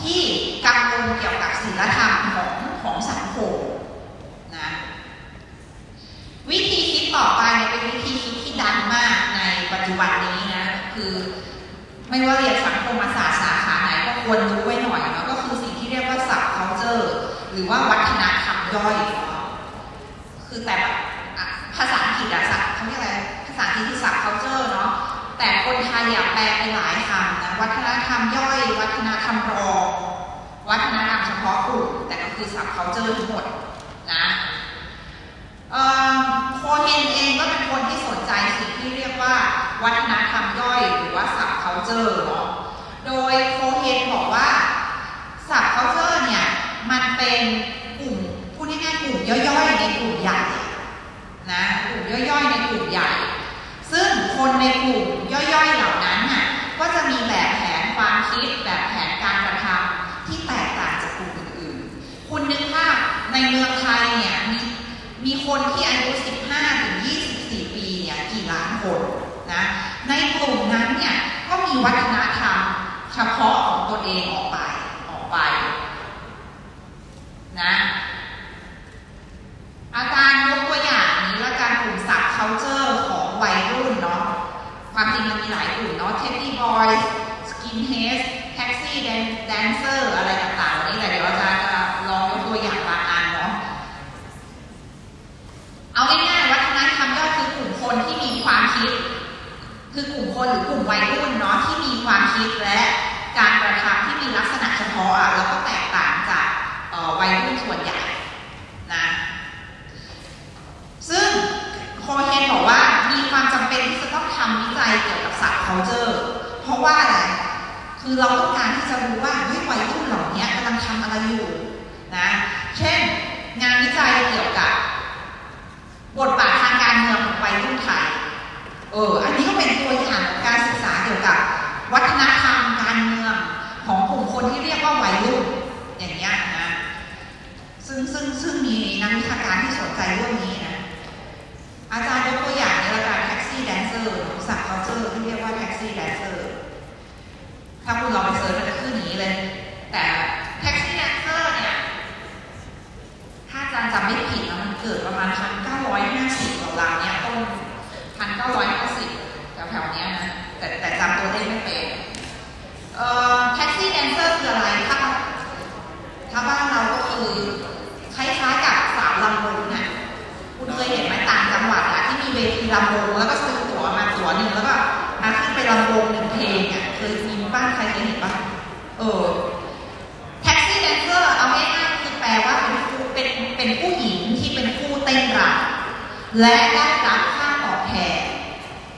ที่กังวลเกี่ยวกับศีลธรรมของของสังคมนะวิธีคิดต่อไปเนี่ยเป็นวิ ดังมากในปัจจุบันนี้นะ คือไม่ว่าเรียนสังคมศาสตร์สาขาไหนก็ควรรู้ไว้หน่อยเนาะก็คือสิ่งที่เรียกว่าสับ culture หรือว่าวัฒนธรรมย่อยเนาะคือแต่ภาษาอังกฤษอะสับเขาเรียกอะไรภาษาอังกฤษคือสับ culture เนาะแต่คนไทยอยากแปลไปหลายคำนะวัฒนธรรมย่อย วัฒนธรรมรองวัฒนธรรมเฉพาะกลุ่มแต่ก็คือสับ culture ทั้งหมดนะ โคเฮนเองก็เป็นคนที่สนใจสิ่งที่เรียกว่าวัฒนธรรมย่อยหรือว่าสับ culture เนาะโดยโคเฮนบอกว่าสับ culture เนี่ยมันเป็นกลุ่มพูดง่ายๆกลุ่มย่อยๆในกลุ่มใหญ่นะกลุ่มย่อยๆในกลุ่มใหญ่ ซึ่งคนในกลุ่มย่อยๆเหล่านั้นน่ะก็จะมีแบบแผนความคิดแบบแผนการกระทำที่แตกต่างจากกลุ่มอื่นๆคุณนึกภาพในเมืองไทยเนี่ยมี มีคนที่อายุ 15 ถึง 24 ปีเนี่ยกี่ล้านคนนะในกลุ่มนั้นเนี่ยก็มีวัฒนธรรมเฉพาะของตัวเองออกไปออกไปนะอาจารย์ยกตัวอย่างนี้ละการกลุ่มสับ culture ของวัยรุ่นเนาะความจริงมันมีหลายกลุ่มเนาะ Teddy Boys Skinheads Taxi Dancer อะไรต่างๆนี่แหละเดี๋ยวอาจารย์จะลองยกตัวอย่างบางอันเนาะ เอาง่ายๆวัฒนธรรมย่อยคือกลุ่มคนที่มีความคิด คือกลุ่มคนหรือกลุ่มวัยรุ่นเนาะที่มีความคิดและการกระทำที่มีลักษณะเฉพาะแล้วก็แตกต่างจากวัยรุ่นส่วนใหญ่นะซึ่งโคเฮนบอกว่ามีความจำเป็นที่จะต้องทำวิจัยเกี่ยวกับสัตว์ culture เพราะว่าอะไรคือเราต้องการที่จะรู้ว่าเฮ้ยวัยรุ่นเหล่านี้กำลังทำอะไรอยู่นะเช่น งานวิจัยเกี่ยวกับบทบาททางการเมืองของวัยรุ่นไทย เออ อันนี้ก็เป็นตัวอย่างของการศึกษาเกี่ยวกับ วัฒนธรรมการเมืองของกลุ่มคนที่เรียกว่าวัยรุ่นอย่างเงี้ยนะซึ่งซึ่งซึ่งมีนักวิชาการที่สนใจเรื่องนี้นะอาจารย์ยกตัวอย่างในรายการ taxi dancer subculture ที่เรียกว่า taxi dancerถ้าคุณลองไป search มันจะขึ้นนี้เลย แต่ taxi dancer เนี่ยถ้าอาจารย์จำไม่ผิดนะมันเกิดประมาณพันเก้าร้อยห้าสิบราวเนี้ยต้น พันเก้าร้อยห้าสิบแถวๆเนี้ยนะแต่แต่จำตัวเลขไม่เป็นเอ่อ taxi dancer คืออะไรถ้าถ้าบ้านเราก็คือคล้ายๆกับสาวรำวงน่ะคุณเคยเห็นไหมต่างจังหวัดอะที่มีเวทีรำวงแล้วก็ซื้อตั๋วมาตั๋วหนึ่งแล้วก็มาขึ้นไปลำวงหนึ่งเพลงอะเคยมีบ้านใครเคยเห็นบ้างเออแท็กซี่แดนเซอร์เอาง่ายๆคือแปลว่าเป็นเป็นเป็นผู้หญิงที่เป็นผู้เต้นรำและได้รับค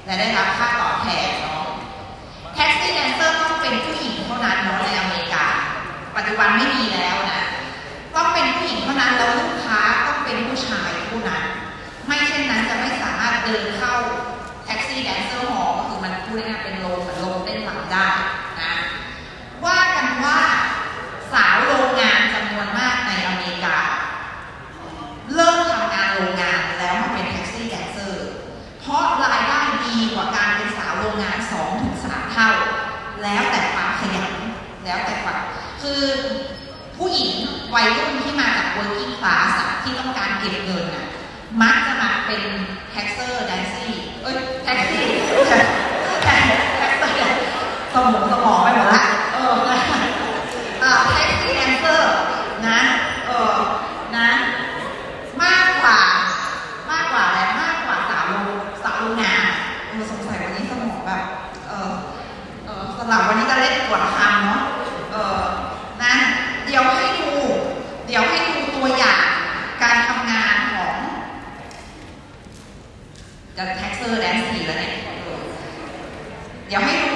และได้รับค่าตอบแทนเนาะแท็กซี่แดนเซอร์ต้องเป็นผู้หญิงเท่านั้นเนาะในอเมริกา ปัจจุบันไม่มีแล้วนะ ต้องเป็นผู้หญิงเท่านั้นแล้วลูกค้าต้องเป็นผู้ชายผู้นั้น ไม่เช่นนั้นจะไม่สามารถเดินเข้าแท็กซี่แดนเซอร์หอก็คือมันพูดง่ายๆเป็นโรงเหมือนโรงเต้นรำได้ือผู้หญิงวัยรุ่นที่มาจาบ working class ที่ต้องการเก็บเงินน่ะมักจะมาเป็นแท็กเซอร์แดนซี่เอ้ยแท็กซี่แต่ท็กเซี่สมองสมองไปหมดละ Ya me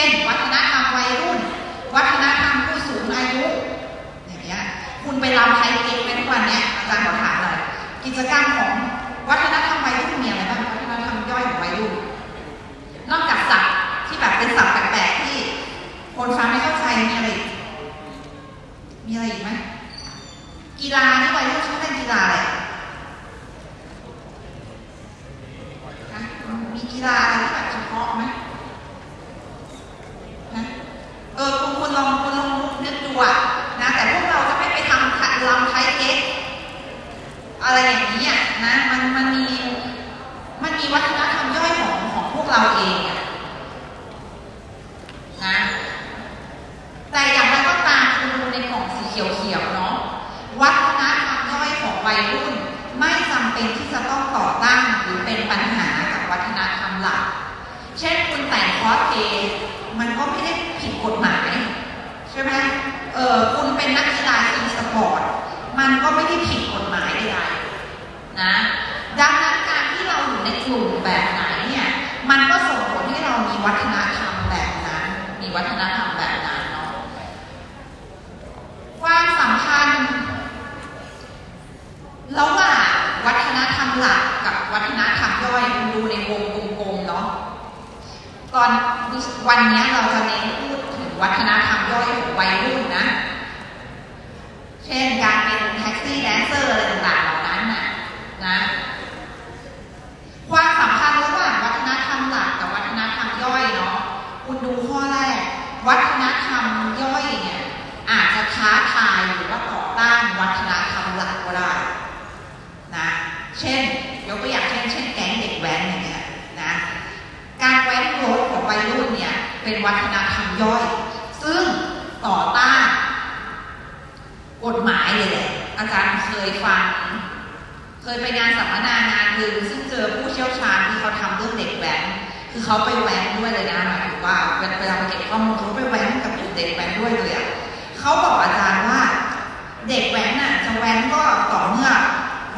่น วัฒนธรรมวัยรุ่น วัฒนธรรมผู้สูงอายุ อย่างเงี้ย คุณไปรำไทยเก๊กในทุกวันเนี้ยอาจารย์ขอถามหน่อยกิจกรรมของวัฒนธรรมวัยรุ่นมีอะไรบ้างวัฒนธรรมย่อยของวัยรุ่น นอกจากศัพท์ที่แบบเป็นศัพท์แปลกๆที่ คนฟังไม่เข้าใจมีอะไร มีอะไรอีกไหมกีฬานี่วัยรุ่นชอบเล่นกีฬาอะไรมีกีฬาอะไรที่แบบ ออคุณคุณลองคุณลองนึกดูอะนะ แต่พวกเราจะไม่ไปทำขัดลำไทยเก๊อะไรอย่างนี้อะนะมันมันมีมันมีวัฒนธรรมย่อยของของพวกเราเองอะนะแต่อย่างไรก็ตามคุณดูในกล่องสีเขียวๆเนาะวัฒนธรรมย่อยของวัยรุ่นไม่จำเป็นที่จะต้องต่อต้านหรือเป็นปัญหากับวัฒนธรรมหลัก เช่นคุณแต่งคอสเพ มันก็ไม่ได้ผิดกฎหมาย ใช่ไหมเออคุณเป็นนักกีฬาทีสปอร์ตมันก็ไม่ได้ผิดกฎหมายใดๆนะดังนั้นการที่เราอยู่ในกลุ่มแบบไหนเนี่ยมันก็ส่งผลให้เรามีวัฒนธรรมแบบนั้น มีวัฒนธรรมแบบนั้นเนาะความสัมพันธ์ระหว่างวัฒนธรรมหลักกับวัฒนธรรมย่อยคุณดูในวงกลม ตอนวันนี้เราจะเน้นพูดถึงวัฒนธรรมย่อยของวัยรุ่นนะ เช่นการเป็นแท็กซี่แดนเซอร์อะไรต่างๆเหล่านั้นน่ะนะ ความสัมพันธ์ระหว่างวัฒนธรรมหลักกับวัฒนธรรมย่อยเนาะ คุณดูข้อแรก วัฒนธรรมย่อยเนี่ยอาจจะท้าทายหรือว่าต่อต้านวัฒนธรรมหลักก็ได้นะ เช่น ยกตัวอย่างเช่นเช่นแก๊งเด็กแว้นอย่างเงี้ยนะ การแว้นรถของวัยรุ่นเนี่ยเป็นวัฒนธรรมย่อย ซึ่งต่อต้านกฎหมายเลยแหละอาจารย์เคยฟัง เคยไปงานสัมมนางานหนึ่งซึ่งเจอผู้เชี่ยวชาญที่เขาทำเรื่องเด็กแว้นคือเขาไปแว้นด้วยเลยนะหมายถึงว่าเวลาไปเก็บข้อมูลเขาไปแว้นกับกลุ่มเด็กแว้นด้วยเลยอะเขาบอกอาจารย์ว่า เด็กแว้นน่ะจะแว้นก็ต่อเมื่อ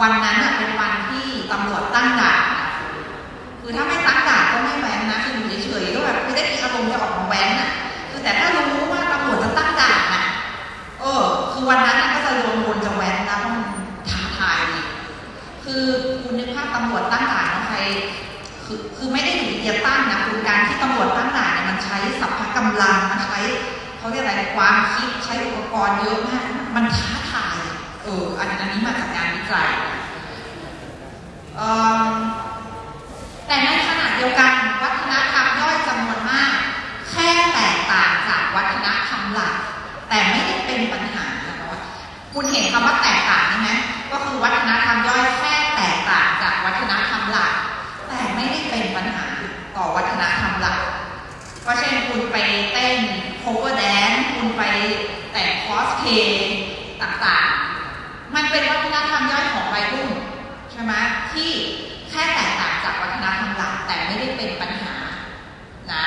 วันนั้นน่ะเป็นวันที่ตำรวจตั้งด่านคือถ้าไม่ คือคุณนึกภาพตำรวจตั้งด่านใครคือคือไม่ได้อยู่ดีๆตั้งนะคือการที่ตำรวจตั้งด่านเนี่ยมันใช้สัพพะกำลังมันใช้เขาเรียกอะไรความคิดใช้อุปกรณ์เยอะมากมันท้าทายเอออันนี้มาจากงานวิจัยแต่ในขณะเดียวกันวัฒนธรรมย่อยจำนวนมาก แค่แตกต่างจากวัฒนธรรมหลัก แต่ไม่ได้เป็นปัญหานะคุณเห็นคำว่าแตกต่างใช่ไหมก็คือวัฒนธรรมย่อยแค่แตกต่างจากวัฒนธรรมหลัก แต่ไม่ได้เป็นปัญหาต่อวัฒนธรรมหลัก ก็เช่นคุณไปเต้น cover dance คุณไปแต่งคอส เพย์ต่างๆ มันเป็นวัฒนธรรมย่อยของวัยรุ่นใช่ไหมที่แค่แตกต่างจากวัฒนธรรมหลักแต่ไม่ได้เป็นปัญหานะ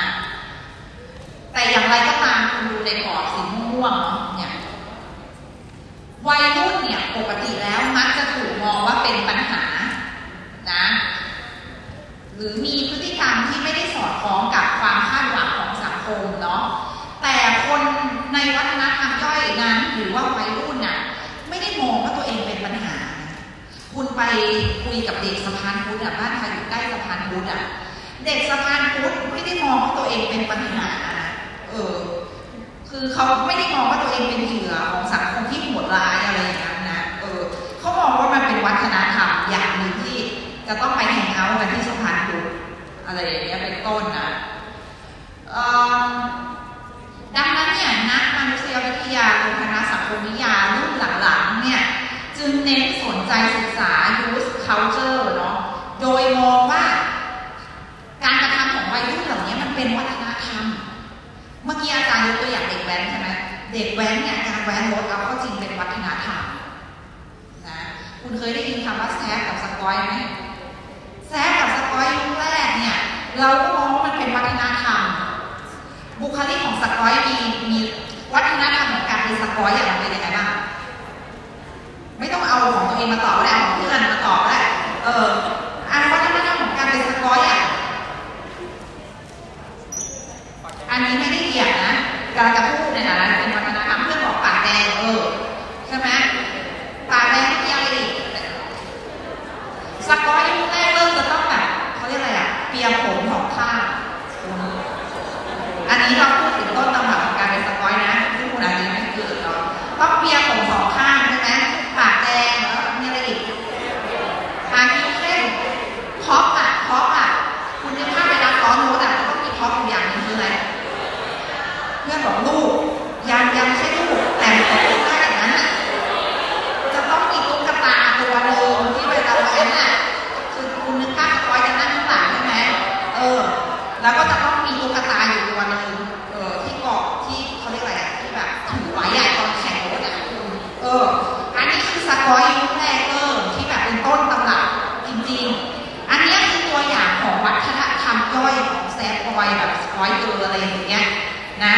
แต่อย่างไรก็ตามคุณดูในกรอบสีม่วงๆเนาะเนี่ยวัยรุ่นเนี่ยปกติแล้วมักจะถูกมองว่าเป็นปัญหานะหรือมีพฤติกรรมที่ไม่ได้สอดคล้องกับความคาดหวังของสังคมเนาะแต่คน ในวัฒนธรรมย่อยนั้นหรือว่าวัยรุ่นน่ะไม่ได้มองว่าตัวเองเป็นปัญหา คุณไปคุยกับเด็กสะพานพุทธอะบ้านใครอยู่ใกล้สะพานพุทธอะเด็กสะพานพุทธไม่ได้มองว่าตัวเองเป็นปัญหาเออคือเขาไม่ได้มองว่าตัวเองเป็นเหยื่อของสังคมที่โหดร้ายอะไรอย่างนั้นนะเออเขามองว่ามันเป็นวัฒนธรรมอย่างหนึ่งที่จะต้องไปแห่งเอาท์กันที่สะพานพุทธอะไรอย่างเงี้ยเป็นต้นนะเอิ่ม ดังนั้นเนี่ยนักมนุษยวิทยาหรือคณะสังคมวิทยารุ่นหลังๆเนี่ยจึงเน้นสนใจศึกษา youth culture เนาะโดยมองว่า การกระทำของวัยรุ่นเหล่านี้มันเป็นวัฒนธรรม เมื่อกี้อาจารย์ยกตัวอย่างเด็กแว้นใช่ไหมเด็กแว้นเนี่ยการแว้นรถเอาเข้าจริงเป็นวัฒนธรรมนะคุณเคยได้ยินคำว่าแซฟกับสกอยไหมแซฟกับสกอยยุคแรกเนี่ยเราก็มองว่ามันเป็นวัฒนธรรม บุคลิกของสกอยมีมีวัฒนธรรมของการเป็นสกอยอย่างไรเป็นยังไงบ้างไม่ต้องเอาของตัวเองมาตอบก็ได้เอาของเพื่อนมาตอบก็ได้เอออันวัฒนธรรมของการเป็นสกอยอะอันนี้ไม่ได้เหยียดนะกำลังจะพูดในฐานะเป็นวัฒนธรรมเพื่อนบอกปากแดงเออใช่ไหมปากแดงไม่มีอะไรอีกสกอยยุคแรกเริ่มจะต้องแบบเขาเรียกอะไรอะเปียผมสองข้า อันนี้เราพูดถึงต้นตำรับของการเป็นสกอยนะซึ่งคุณอาจจะยังไม่เกิดเนาะต้องเปียผมสองข้างใช่ไหมปากแดงแล้วมีอะไรอีกหางคิ้วเข้ม prop อะ prop อะคุณนึกภาพไปนะซ้อนโน้ตอะต้องมีท็อปอย่างนึงคืออะไรเพื่อนบอกลูกยังยังไม่ใช่ลูกแต่แต่ลูกได้อย่างนั้นน่ะจะต้องมีตุ๊กตาตัวหนึ่งที่เวลาแว้นน่ะคือคุณนึกภาพสก๊อยจะนั่งข้างหลังใช่ไหมเออ แล้วก็ ร้อยยูอะไรอย่างเงี้ยนะ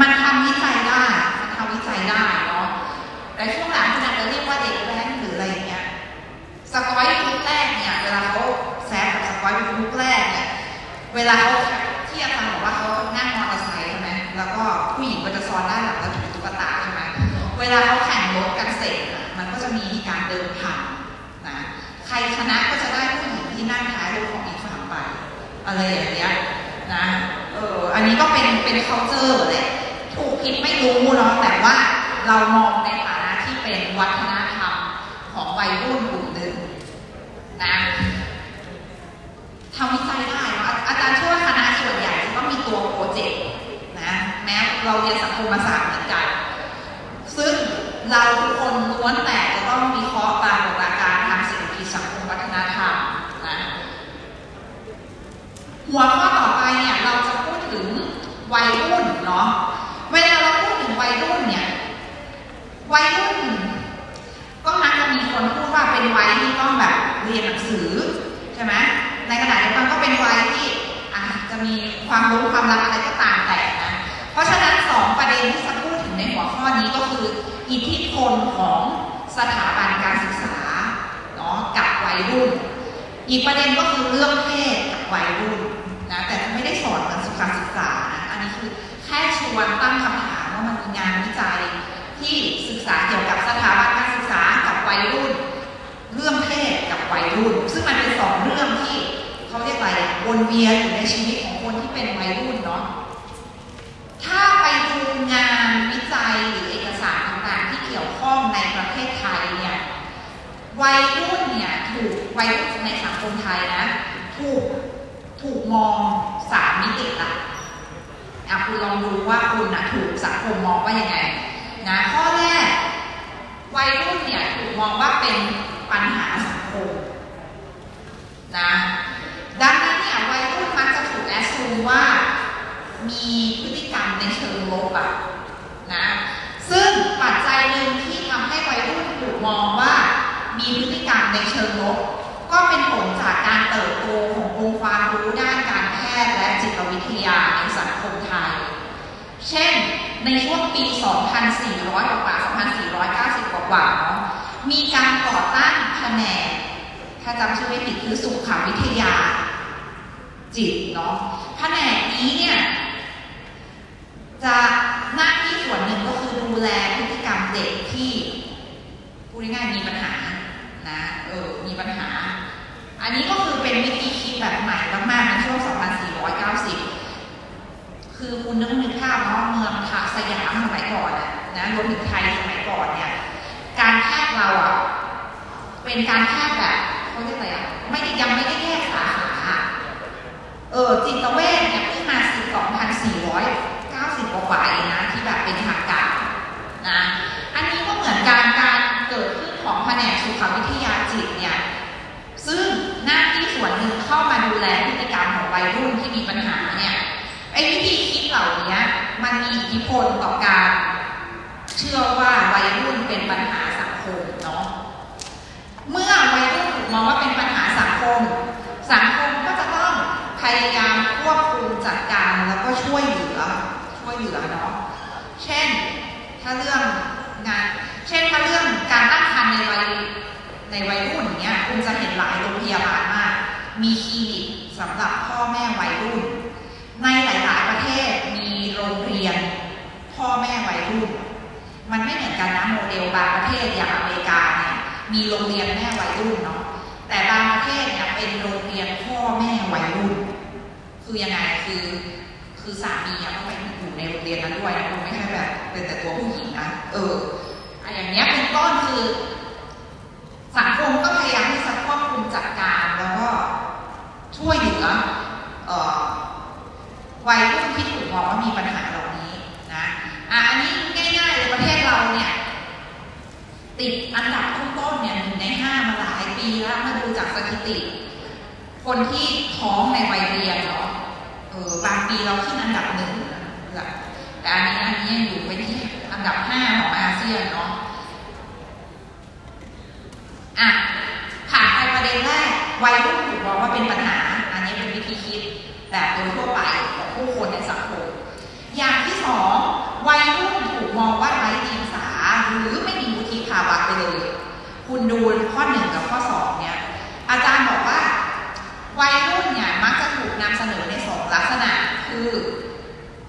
มันทำวิจัยได้ มันทำวิจัยได้เนาะ แต่ช่วงหลังขนาดเราเรียกว่าเด็กแว้นหรืออะไรเงี้ย สกอยยุคแรกเนี่ยเวลาเขาแซมกับสกอยยุคแรกเนี่ย เวลาเขาเที่ยบกันบอกว่าเขานั่งมอเตอร์ไซค์ใช่ไหมแล้วก็ผู้หญิงก็จะซ้อนด้านหลังแล้วถือตุ๊กตาใช่ไหมเวลาเขาแข่งรถกันเสร็จมันก็จะมีการเดินผ่านนะ ใครชนะก็จะได้ผู้หญิงที่นั่งท้ายรถของอีกฝั่งไป อะไรอย่างเงี้ยนะ อออันนี้ก็เป็นเป็น culture เลยถูกผิดไม่รู้เนาะแต่ว่าเรามองในฐานะที่เป็นวัฒนธรรมของวัยรุ่นกลุ่มหนึ่งนะทำวิจัยได้เนอะอาจารย์เชื่อว่าคณะส่วนใหญ่จะต้องมีตัวโปรเจกต์นะแม้เราเรียนสังคมศาสตร์เหมือนกัน ซึ่งเราทุกคนล้วนแต่จะต้องมีเคราะห์ปรากการทางเศรษฐกิจสังคมวัฒนธรรมนะหัวข้อต่อไปเนี่ยเราจะพูดถึง วัยรุ่นเนาะเวลาเราพูดถึงวัยรุ่นเนี่ยวัยรุ่นก็มักจะมีคนพูดว่าเป็นวัยที่ต้องแบบเรียนหนังสือใช่ไหมในขณะเดียวกันก็เป็นวัยที่อาจจะมีความรู้ความรักอะไรก็ตามแต่นะเพราะฉะนั้นสองประเด็นที่จะพูดถึงในหัวข้อนี้ก็คือ อิทธิพลของสถาบันการศึกษาเนาะกับวัยรุ่น อีกประเด็นก็คือเรื่องเพศกับวัยรุ่นนะแต่ไม่ได้สอนเหมือนสุขศึกษา แค่ชวนตั้งคำถามว่ามันมีงานวิจัย ที่ศึกษาเกี่ยวกับสถาบันการศึกษากับวัยรุ่น เรื่องเพศกับวัยรุ่น ซึ่งมันเป็นสองเรื่องที่เขาเรียกอะไรวนเวียนอยู่ในชีวิตของคนที่เป็นวัยรุ่นเนาะถ้าไปดูงานวิจัยหรือเอกสารต่างๆ ที่เกี่ยวข้องในประเทศไทยเนี่ยวัยรุ่นเนี่ยถูกวัยรุ่นในสังคมไทยนะถูกถูกมองสามมิติละ อะคุณลองดูว่าคุณนะถูกสังคมมองว่ายังไงนะข้อแรกวัยรุ่นเนี่ยถูกมองว่าเป็นปัญหาสังคมนะดังนั้นเนี่ยวัยรุ่นมักจะถูกแอสซูมว่ามีพฤติกรรมในเชิงลบอะนะซึ่งปัจจัยหนึ่งที่ทำให้วัยรุ่นถูกมองว่ามีพฤติกรรมในเชิงลบ ก็เป็นผลจากการเติบโตขององค์ความรู้ด้านการแพทย์และจิตวิทยาใน เช่นในช่วงปี 2400 กว่า 2490 กว่าๆเนาะมีการก่อตั้งแผนกถ้าจำชื่อไม่ผิดคือสุขวิทยา จิตเนาะแผนกนี้เนี่ยจะหน้าที่ส่วนหนึ่งก็คือดูแลพฤติกรรมเด็กที่พูดง่ายๆมีปัญหานะเออมีปัญหา อันนี้ก็คือเป็นวิธีคิดแบบใหม่มากๆในช่วง 2490 คือคุณนึกนึกภาพเนาะเมืองทาสยามสมัยก่อนอะนะรวมถึงไทยสมัยก่อนเนี่ยการแพทย์เราอะเป็นการแพทย์แบบเขาเรียกอะไรอะไม่ได้ยังไม่ได้แยกสาขาเออจิตเวชเนี่ยเพิ่งมาสิบสองพันสี่ร้อยเก้าสิบกว่าเองนะที่แบบเป็นทางการนะอันนี้ก็เหมือนการการเกิดขึ้นของแผนกสุขวิทยาจิตเนี่ยซึ่งหน้าที่ส่วนหนึ่งเข้ามาดูแลพฤติกรรมของวัยรุ่นที่มีปัญหาเนี่ยไอ้วิธี เหล่านี้มันมีอิทธิพลต่อการ เชื่อว่าวัยรุ่นเป็นปัญหาสังคมเนาะเมื่อวัยรุ่นถูกมองว่าเป็นปัญหาสังคม สังคมก็จะต้องพยายามควบคุมจัดการแล้วก็ช่วยเหลือช่วยเหลือเนาะเช่นถ้าเรื่องงานเช่นถ้าเรื่องการตั้งครรภ์ในวัยในวัยรุ่นเนี้ยคุณจะเห็นหลายโรงพยาบาลมาก มีคลินิกสำหรับพ่อแม่วัยรุ่น ในหลาย ๆ ประเทศ โรงเรียน พ่อแม่วัยรุ่น มันไม่เหมือนกันนะโมเดลบางประเทศอย่างอเมริกาเนี่ยมีโรงเรียนแม่วัยรุ่นเนาะแต่บางประเทศเนี่ยเป็นโรงเรียนพ่อแม่วัยรุ่น คือยังไงคือคือสามีอะต้องไปอยู่ในโรงเรียนนั้นด้วยนะคุณไม่ใช่แบบเป็นแต่ตัวผู้หญิงนะเออออย่างเนี้ยเป็นต้นคือสังคมก็พยายามที่จะควบคุมจัดการแล้วก็ช่วยเหลือเอ่อ วัยรุ่นที่ถูกมองว่ามีปัญหาเหล่านี้นะอะอันนี้ง่ายๆเลยประเทศเราเนี่ยติดอันดับต้นๆเนี่ยหนึ่งในห้ามาหลายปีแล้วมาดูจากสถิติ คนที่ท้องในวัยเรียนเนาะเออบางปีเราขึ้นอันดับหนึ่งแต่อันนี้อันนี้ยังอยู่ไปที่อันดับห้าของอาเซียนเนาะอะผ่านไปประเด็นแรกวัยรุ่นถูกมองว่าเป็นปัญหา อันนี้เป็นวิธีคิด แบบโดยทั่วไปของผู้คนในสังคม อย่างที่สองวัยรุ่นถูกมองว่าไร้เดียงสาหรือไม่มีวุฒิภาวะเลย คุณดูข้อหนึ่งกับข้อสองเนี่ย อาจารย์บอกว่าวัยรุ่นเนี่ยมักจะถูกนำเสนอในสองลักษณะคือ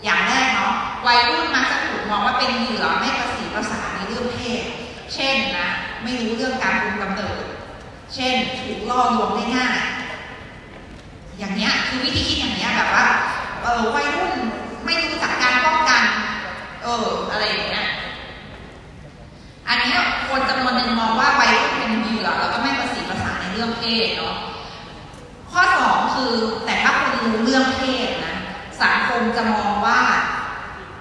อย่างแรกเนาะวัยรุ่นมักจะถูกมองว่าเป็นเหยื่อไม่ประสีประสาในเรื่องเพศ เช่นนะ ไม่รู้เรื่องการคุมกำเนิด เช่น ถูกล่อลวงได้ง่าย อย่างเนี้ยคือวิธีคิดอย่างเนี้ยแบบว่าเออวัยรุ่นไม่รู้จักการป้องกันเอออะไรอย่างเงี้ยอันนี้คนจำนวนหนึ่งมองว่าวัยรุ่นเป็นเหยื่อแล้วก็ไม่ประสีประสาในเรื่องเพศเนาะข้อสองคือแต่ถ้าคุณรู้เรื่องเพศนะสังคมจะมองว่า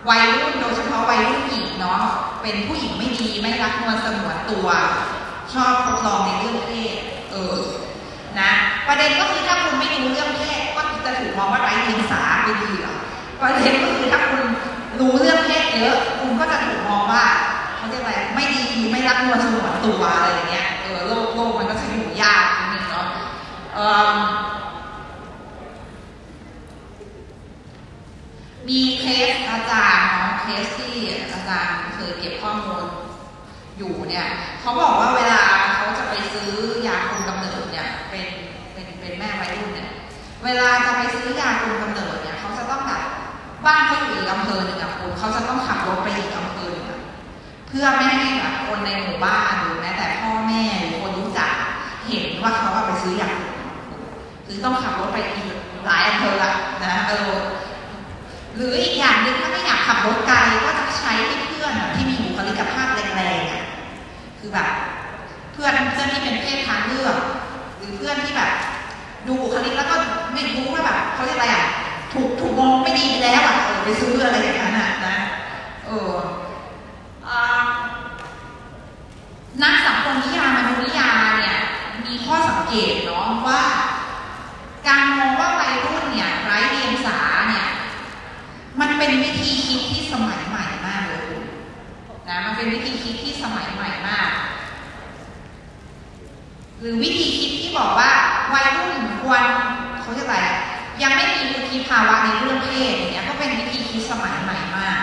วัยรุ่นโดยเฉพาะวัยรุ่นหญิงเนาะเป็นผู้หญิงไม่ดีไม่รักนวลสงวนตัว ชอบทดลองในเรื่องเพศเออ นะประเด็นก็คือถ้าคุณไม่รู้เรื่องเพศก็จะถูกมองว่าไร้เดียงสาเป็นเหยื่อประเด็นก็คือถ้าคุณรู้เรื่องเพศเยอะคุณก็จะถูกมองว่าเขาเรียกอะไรไม่ดีไม่รักนวลสงวนตัวอะไรอย่างเงี้ยเออโลกโลกมันก็จะอยู่ยากนิดนึงเนาะเอ่อมีเคสอาจารย์เนาะเคสที่อาจารย์เคยเก็บข้อมูลอยู่เนี่ยเขาบอกว่าเวลาเขาจะไปซื้อยาคุมกำเนิดเนี่ยเป็นเป็นเป็นแม่วัยรุ่น เวลาจะไปซื้อยาคุมกำเนิดเนี่ยเขาจะต้องแบบบ้านเขาอยู่อีกอำเภอหนึ่งอะคุณเขาจะต้องขับรถไปอีกอำเภอหนึ่งเพื่อไม่ให้แบบคนในหมู่บ้านหรือแม้แต่พ่อแม่หรือคนรู้จักเห็นว่าเขาไปซื้อยาคุมคือต้องขับรถไปอีกหลายอำเภอละนะเออหรืออีกอย่างหนึ่งถ้าไม่อยากขับรถไกลก็จะใช้ให้เพื่อนที่มีบุคลิกภาพแรงๆอะคือแบบเพื่อนเพื่อนที่เป็นเพศทางเลือก หรือเพื่อนที่แบบดูบุคลิกแล้วก็ ไม่รู้ว่าแบบเขาเรียกอะไรอะถูกถูกมองไม่ดีไปแล้วอะเออไปซื้ออะไรอย่างนั้นอะนะเออนักสังคมนิยามมนุษยนิยามเนี่ยมีข้อสังเกตเนาะว่า การมองว่าวัยรุ่นเนี่ยไร้เดียงสาเนี่ยมันเป็นวิธีคิดที่สมัยใหม่มากเลยนะมันเป็นวิธีคิดที่สมัยใหม่มาก หรือวิธีคิดที่บอกว่าวัยรุ่นควร เขาเรียกอะไรยังไม่มีวุฒิภาวะในเรื่องเพศอย่างเงี้ยก็เป็นวิธีคิดสมัยใหม่มาก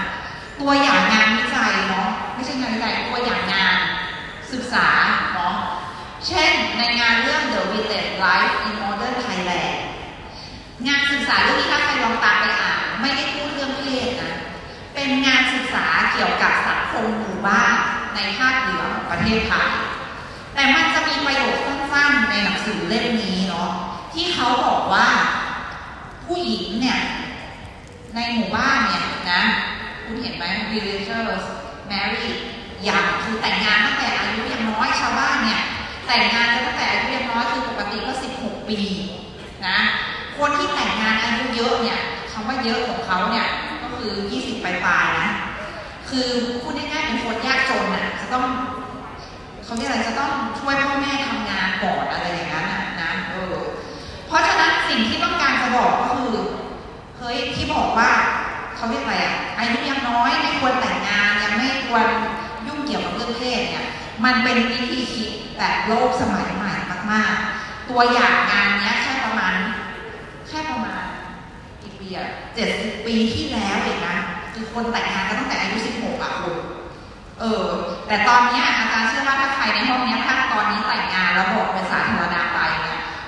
ตัวอย่างงานวิจัยเนาะไม่ใช่งานวิจัยตัวอย่างงานศึกษาเนาะเช่นในงานเรื่อง The Village Life in Modern Thailand งานศึกษาเรื่องนี้ถ้าใครลองตามไปอ่านไม่ได้พูดเรื่องเพศนะเป็นงานศึกษาเกี่ยวกับสังคมหมู่บ้านในภาคเหนือของประเทศไทยแต่มันจะมีประโยคสั้นๆในหนังสือเล่มนี้เนาะ ที่เขาบอกว่า ผู้หญิงเนี่ยในหมู่บ้านเนี่ยนะ คุณเห็นไหม villagers marry ยังคือแต่งงานตั้งแต่อายุยังน้อยชาวบ้านเนี่ยแต่งงานกันตั้งแต่อายุยังน้อยคือปกติก็ 16 ปีนะคนที่แต่งงานอายุเยอะเนี่ยคำว่าเยอะของเขาเนี่ยก็คือ 20 ปลายๆนะคือพูดง่ายๆเป็นคนยากจนน่ะจะต้องเขาเรียกอะไรจะต้องช่วยพ่อแม่ทำงานก่อนอะไรอย่างนั้นนะ เพราะฉะนั้นสิ่งที่ต้องการจะบอกก็คือเฮ้ยที่บอกว่าเขาเรียกอะไรอะอายุยังน้อยไม่ควรแต่งงานยังไม่ควรยุ่งเกี่ยวกับเรื่องเพศเนี่ยมันเป็นวิธีคิดแบบโลกสมัยใหม่มากๆ ตัวอย่างงานเนี้ยแค่ประมาณแค่ประมาณกี่ปีอะเจ็ดสิบปีที่แล้วเองนะคือคนแต่งงานกันตั้งแต่อายุสิบหกอะคุณเออ แต่ตอนเนี้ยอาจารย์เชื่อว่าถ้าใครในห้องเนี้ยถ้าตอนนี้แต่งงานแล้วบอกเป็นสาธารณะไปเนี่ย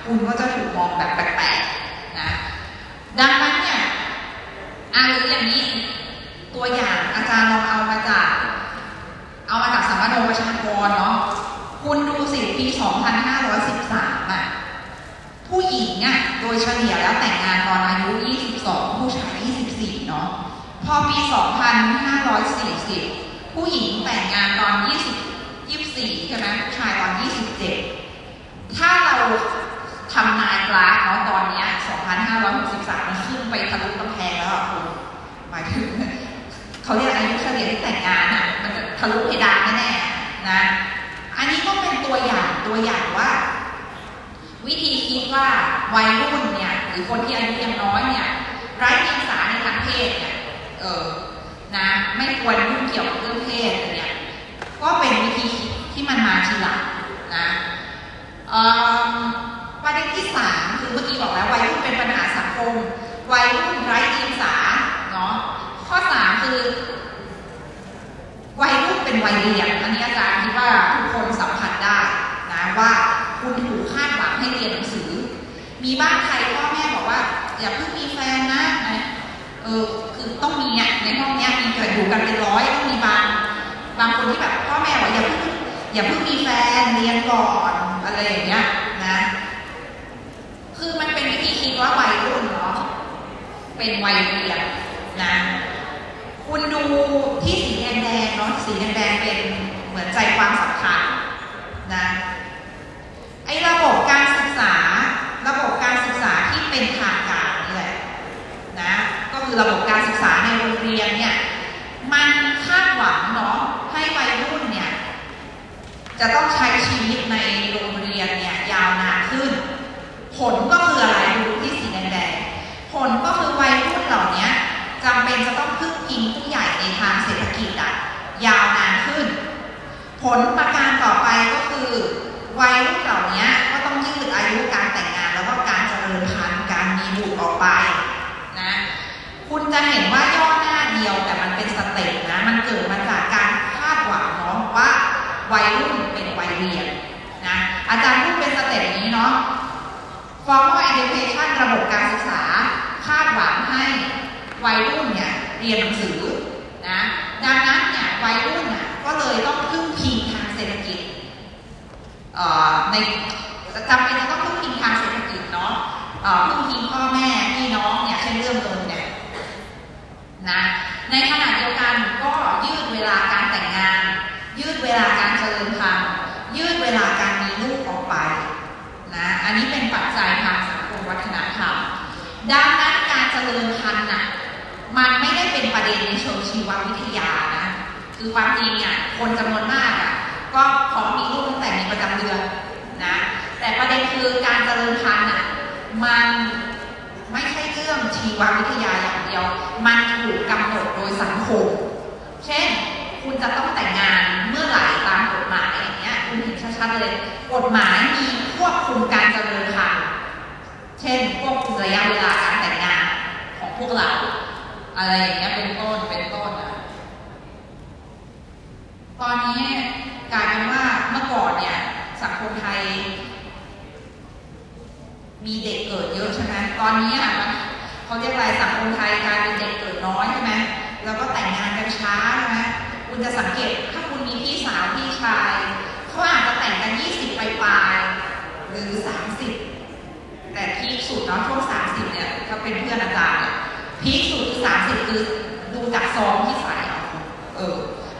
คุณก็จะถูกมองแบบแปลกๆนะ ดังนั้นเนี่ยอาหรืออย่างนี้ตัวอย่างอาจารย์ลองเอามาจาก เอามาจากสัมมโนประชากรเนาะคุณดูสิปี 2513อะผู้หญิงอะโดยเฉลี่ยแล้วแต่งงานตอนอายุ 22 ผู้ชาย 24 เนาะพอปี 2540 ผู้หญิงแต่งงานตอน 20 24 ใช่ไหมผู้ชายตอน 27 ถ้าเรา ทำนายกราฟเนาะตอนนี้ 2563 มันขึ้นไปทะลุกำแพงแล้วอะคุณหมายถึงเขาเรียกอายุเฉลี่ยที่แต่งงานอะมันจะทะลุเพดานแน่ๆนะ อันนี้ก็เป็นตัวอย่างตัวอย่างว่า วิธีคิดว่าวัยรุ่นเนี่ย หรือคนที่อายุยังน้อยเนี่ยไร้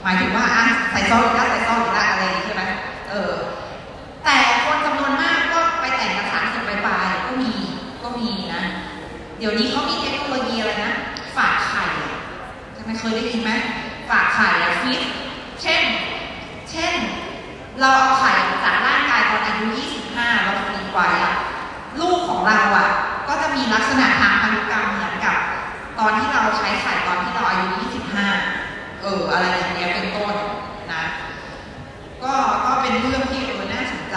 หมายถึงว่าอะใส่ซองอีกแล้วใส่ซองอีกแล้วอะไรอย่างนี้ใช่ไหมเออ แต่คนจำนวนมากก็ไปแต่งกับสามสิบปลายก็มีก็มีนะ เดี๋ยวนี้เขามีเทคโนโลยีอะไรนะ ฝากไข่ใช่ไหมเคยได้ยินไหมฝากไข่อะฟิตเช่น เช่น เราเอาไข่จากร่างกายตอนอายุ 25 เราจะมีไว้อะลูกของเราอะก็จะมีลักษณะทางพันธุกรรมเหมือนกับ ตอนที่เราใช้ไข่ตอนที่เราอายุ 25 เอออะไรอย่างเงี้ยเป็นต้นนะ ก็ก็เป็นเรื่องที่เอนน่าสนใจ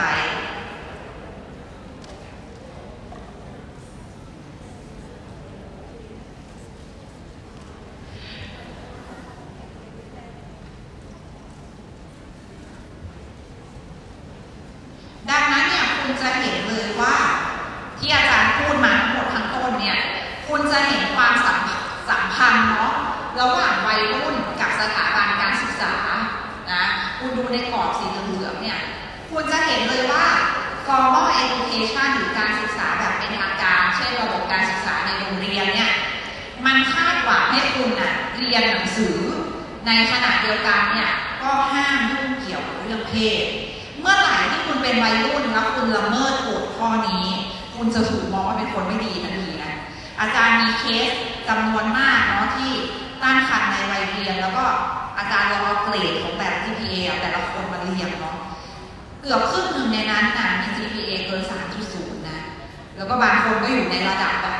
เลของแต่ละ GPA แต่ละคนมาเรียงเนาะเกือบครึ่งหนึ่งในนั้นนะมี GPA เกิน 3.0 นะ แล้วก็บางคนก็อยู่ในระดับแบบ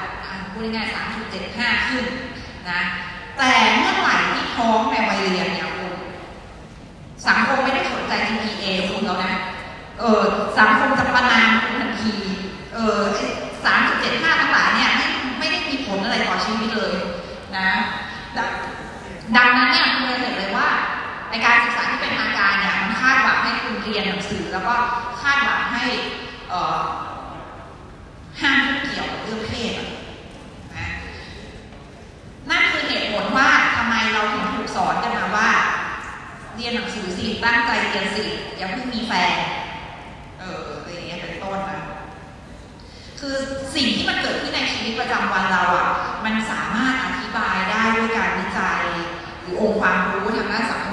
พูดง่ายๆ3.75 ขึ้นนะแต่เมื่อไหร่ที่ท้องในวัยเรียนเนี่ยคุณสังคมไม่ได้สนใจ GPA คุณแล้วนะเออสังคมจะประนามคุณทันทีเออสามจุดเจ็ดห้าทั้งหลายเนี่ยไม่ไม่ได้มีผลอะไรต่อชีวิตเลยนะ ดังนั้นเนี่ย ในการศึกษาที่เป็นทางการเนี่ยมันคาดหวังให้คุณเรียนหนังสือ แล้วก็คาดหวังให้ห้ามเกี่ยวกับเรื่องเพศนะนั่นคือเหตุผลว่าทำไมเราถึงถูกสอนกันมาว่า เรียนหนังสือสิตั้งใจเรียนสิอย่าเพิ่งมีแฟนเอออะไรเงี้ยเป็นต้นนะคือสิ่งที่มันเกิดขึ้นในชีวิตประจำวันเราอะมันสามารถอธิบายได้ด้วยการวิจัย หรือองค์ความรู้ทางด้านสังคม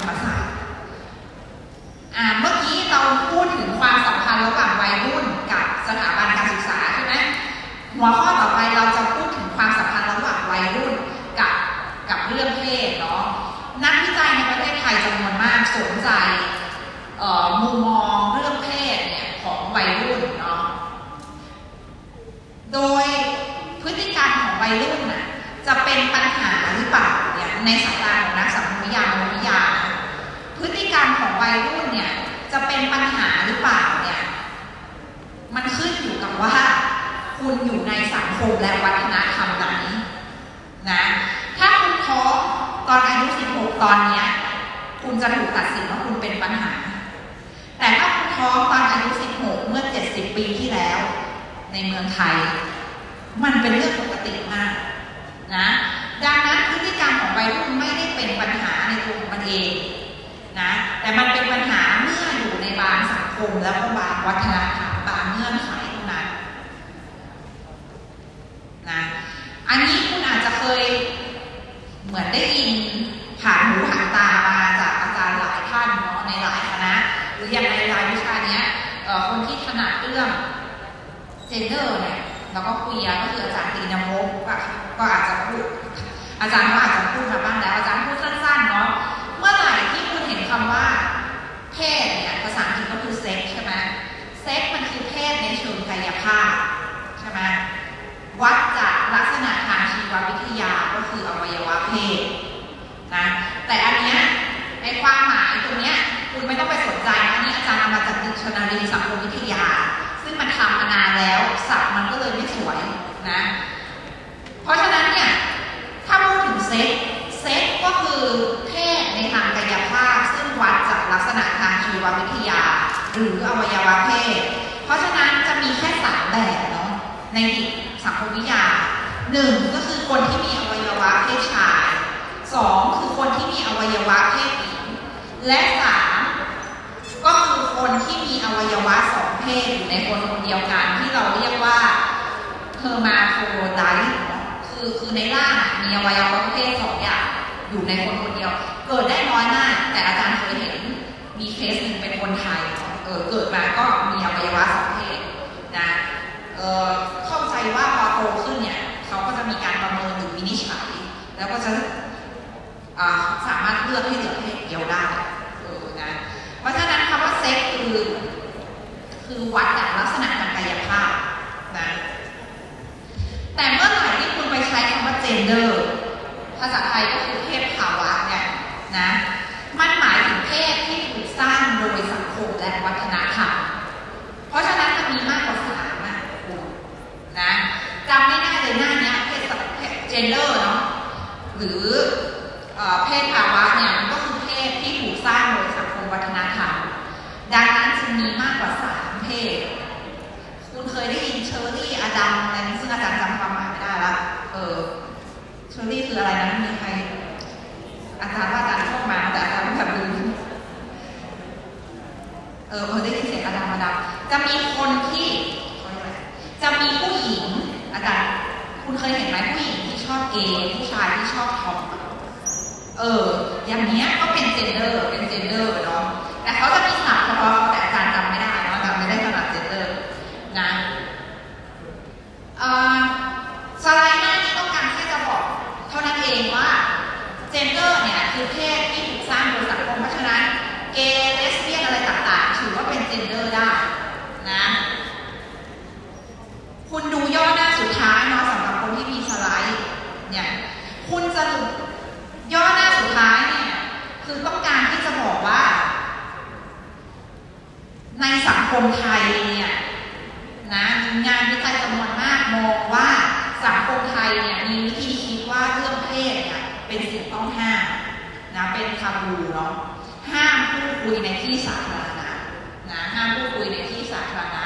เมื่อกี้เราพูดถึงความสัมพันธ์ระหว่างวัยรุ่นกับสถาบันการศึกษาใช่ไหมหัวข้อต่อไปเราจะพูดถึงความสัมพันธ์ระหว่างวัยรุ่นกับกับเรื่องเพศเนาะนักวิจัยในประเทศไทยจำนวนมากสนใจมุมมองเรื่องเพศเนี่ยของวัยรุ่นเนาะโดยพฤติกรรมของวัยรุ่นน่ะจะเป็นปัญหาหรือเปล่าเนี่ยในสายตาของนักสังคมวิทยามนุษยวิทยานะ พฤติกรรมของวัยรุ่นเนี่ยจะเป็นปัญหาหรือเปล่าเนี่ยมันขึ้นอยู่กับว่า คุณอยู่ในสังคมและวัฒนธรรมไหนนะถ้าคุณท้องตอนอายุ 16 ตอนเนี้ยคุณจะถูกตัดสินว่าคุณเป็นปัญหา แต่ถ้าคุณท้องตอนอายุ 16 เมื่อ 70 ปีที่แล้ว ในเมืองไทย มันเป็นเรื่องปกติมากนะดังนั้นพฤติกรรมของวัยรุ่นไม่ได้เป็นปัญหาในตัวของมันเอง นะแต่มันเป็นปัญหาเมื่ออยู่ในบางสังคมแล้วก็บางวัฒนธรรมบางเงื่อนไขเท่านั้นนะอันนี้คุณอาจจะเคยเหมือนได้ยินผ่านหูผ่านตามาจากอาจารย์หลายท่านเนาะในหลายคณะหรืออย่างในรายวิชาเนี้ยคนที่ถนัดเรื่องเจนเดอร์เนี่ยแล้วก็คุยก็คืออาจารย์ตีนภพก็ก็อาจจะพูดอาจารย์ก็อาจจะพูดมาบ้างแล้ว อาจารย์พูดสั้นๆเนาะเมื่อไหร่ที่คุณเห็นคำว่า เพศเนี่ยภาษาอังกฤษก็คือเซ็กใช่ไหมเซ็กมันคือเพศในเชิงกายภาพใช่ไหม วัดจากลักษณะทางชีววิทยาก็คืออวัยวะเพศนะแต่อันเนี้ยในความหมายตรงเนี้ยคุณไม่ต้องไปสนใจนะอันนี้อาจารย์มาจากดิกชันนารีสังคมวิทยา ซึ่งมันทำมานานแล้วศัพท์มันก็เลยไม่สวยนะ เพราะฉะนั้นเนี่ยถ้าพูดถึงเซ็กเซ็กก็คือเพศในทางกายภาพ ซึ่งวัดจากลักษณะทางชีววิทยา หรืออวัยวะเพศ เพราะฉะนั้นจะมีแค่สามแบบเนาะใน สังคมวิทยาหนึ่งก็คือคนที่มีอวัยวะเพศชายสองคือคนที่มีอวัยวะเพศหญิง และสามก็คือคนที่มีอวัยวะสองเพศอยู่ในคนคนเดียวกันที่เราเรียกว่า hermaphrodite คือคือในร่างมีอวัยวะเพศสองอย่างอยู่ในคนคนเดียว เกิดได้น้อยมาก แต่อาจารย์เคยเห็นมีเคสหนึ่งเป็นคนไทยเออเกิดมาก็มีอวัยวะสองเพศนะเออ เข้าใจว่าพอโตขึ้นเนี่ยเขาก็จะมีการประเมินหรือวินิจฉัย แล้วก็จะสามารถเลือกให้เหลือเพศเดียวได้เออนะเพราะฉะนั้นคำว่าเซ็กคือคือวัดจากลักษณะทางกายภาพนะแต่เมื่อไหร่ที่คุณไปใช้คำว่า gender ภาษาไทยก็คือเพศภาวะเนี่ยนะมันหมายถึงเพศที่ถูกสร้างโดยสังคมและวัฒนธรรมเพราะฉะนั้นมันมีมากกว่า นะจำง่ายๆเลยหน้าเนี้ยเพศเพศ gender เนาะหรือเพศภาวะเนี่ยมันก็คือเพศที่ถูกสร้างโดยสังคมวัฒนธรรมดังนั้นจึงมีมากกว่าสามเพศ คุณเคยได้ยินเชอร์รี่อดัมอะไรซึ่งอาจารย์จำความหมายไม่ได้ละเออเชอร์รี่คืออะไรนะมีใคร อาจารย์ว่าอาจารย์ชอบมาแต่อาจารย์แบบลืมเออเออได้ยินเสียงอดัมอดัมจะมีคนที่จะมีผู้หญิง อาจารย์ คุณเคยเห็นไหมผู้หญิงที่ชอบเอผู้ชายที่ชอบทอมเออ อย่างเนี้ยก็เป็นเจนเดอร์เป็นเจนเดอร์เนาะแต่เขาจะมี ในสังคมไทยเนี่ยนะงานวิจัยจำนวนมากมองว่าสังคมไทยเนี่ยมีวิธีคิดว่าเรื่องเพศเนี่ยเป็นสิ่งต้องห้ามนะเป็นทาบูเนาะห้ามพูดคุยในที่สาธารณะนะห้ามพูดคุยในที่สาธารณะ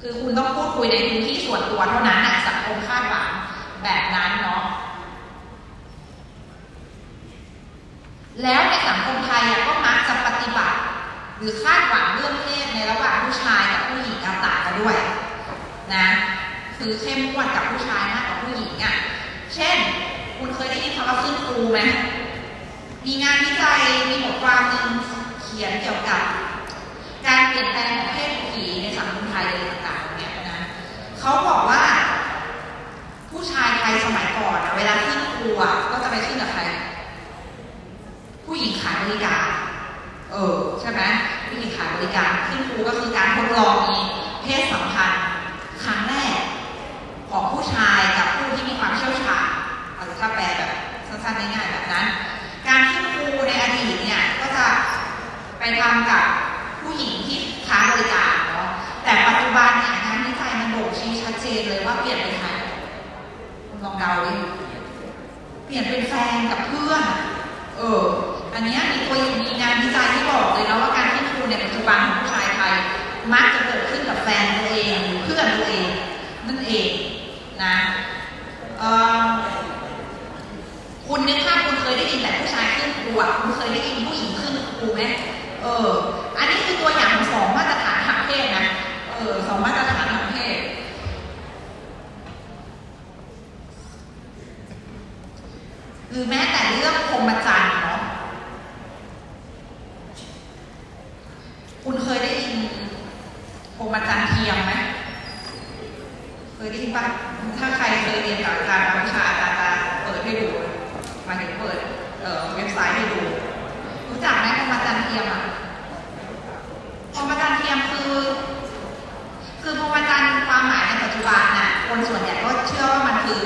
คือคุณต้องพูดคุยในพื้นที่ส่วนตัวเท่านั้นนะสังคมคาดหวังแบบนั้นเนาะ แล้วในสังคมไทยก็มักจะปฏิบัติ หรือคาดหวังเรื่องเพศในระหว่างผู้ชายกับผู้หญิงต่างกันด้วยนะคือเข้มงวดกับผู้ชายมากกว่าผู้หญิงอะ่ะ เช่น คุณเคยได้ยินคำว่าขึ้นครูไหมมีงานวิจัยมีบทความหนึ่งเขียนเกี่ยวกับ การเปลี่ยนแปลงของเพศผีในสังคมไทยอะไรต่างๆเนี่ยนะเขาบอกว่า ผู้ชายไทยสมัยก่อนเวลาขึ้นครูอะก็จะไปขึ้นกับใคร ผู้หญิงขายบริการ เออใช่ไหมผู้หญิงขายบริการขึ้นครูก็คือการทดลองมีเพศสัมพันธ์ครั้งแรกของผู้ชายกับผู้ที่มีความเชี่ยวชาญเอาถ้าแปลแบบสั้นๆง่ายๆแบบนั้น การขึ้นครูในอดีตเนี่ยก็จะไปทำกับผู้หญิงที่ค้าบริการเนาะแต่ปัจจุบันเนี่ยงานวิจัยมันบ่งชี้ชัดเจนเลยว่าเปลี่ยนเป็นใครลองเดาดิเปลี่ยนเป็นแฟนกับเพื่อน เออ อันนี้มีตัวมีงานวิจัยที่บอกเลยนะว่าการขึ้นครูในปัจจุบันของผู้ชายไทยมักจะเกิดขึ้นกับแฟนตัวเองเพื่อนตัวเองนั่นเองนะคุณนึกภาพคุณเคยได้ยินแต่ผู้ชายขึ้นครูอะคุณเคยได้ยินผู้หญิงขึ้นครูไหมเออ อันนี้คือตัวอย่างของสองมาตรฐานทางเพศนะเออสองมาตรฐานทางเพศหรือแม้แต่เรื่องพรมจรรย์เนาะ คุณเคยได้ยินพรหมจรรย์เทียมไหมเคยได้ยินปะถ้าใครเคยเรียนกับอาจารย์บางวิชาอาจารย์จะเปิดให้ดูมายถึงเปิดเอ่อเว็บไซต์ให้ดู รู้จักไหมพรหมจรรย์เทียมอะพรหมจรรย์เทียมคือ คือพรหมจรรย์ความหมายในปัจจุบันน่ะคนส่วนใหญ่ก็เชื่อว่ามันคือ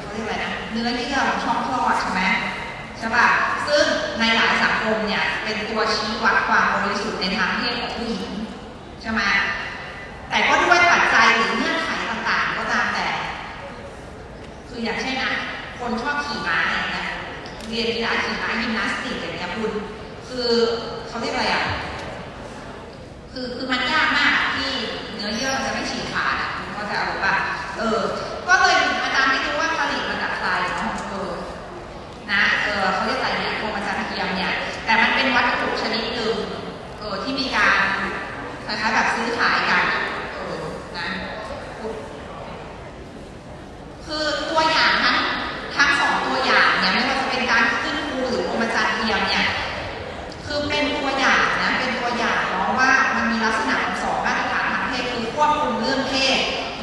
เขาเรียกอะไรนะเนื้อเยื่อของช่องคลอดใช่ไหมใช่ป่ะ ซึ่งในหลายสังคมเนี่ย เป็นตัว ชี้วัดความบริสุทธิ์ในทางเพศของผู้หญิงใช่ไหมแต่ก็ด้วยปัจจัยหรือเงื่อนไขต่างๆ ก็ตามแต่ คืออย่างเช่นอะคนชอบขี่ม้าอย่างเงี้ยเรียนกีฬาขี่ม้ายิมนาสติกอย่างเงี้ยคุณคือเขาเรียกอะไรอะคือคือมันยากมากที่เนื้อเยื่อจะไม่ฉีกขาดคุณเข้าใจหรือเปล่าเออ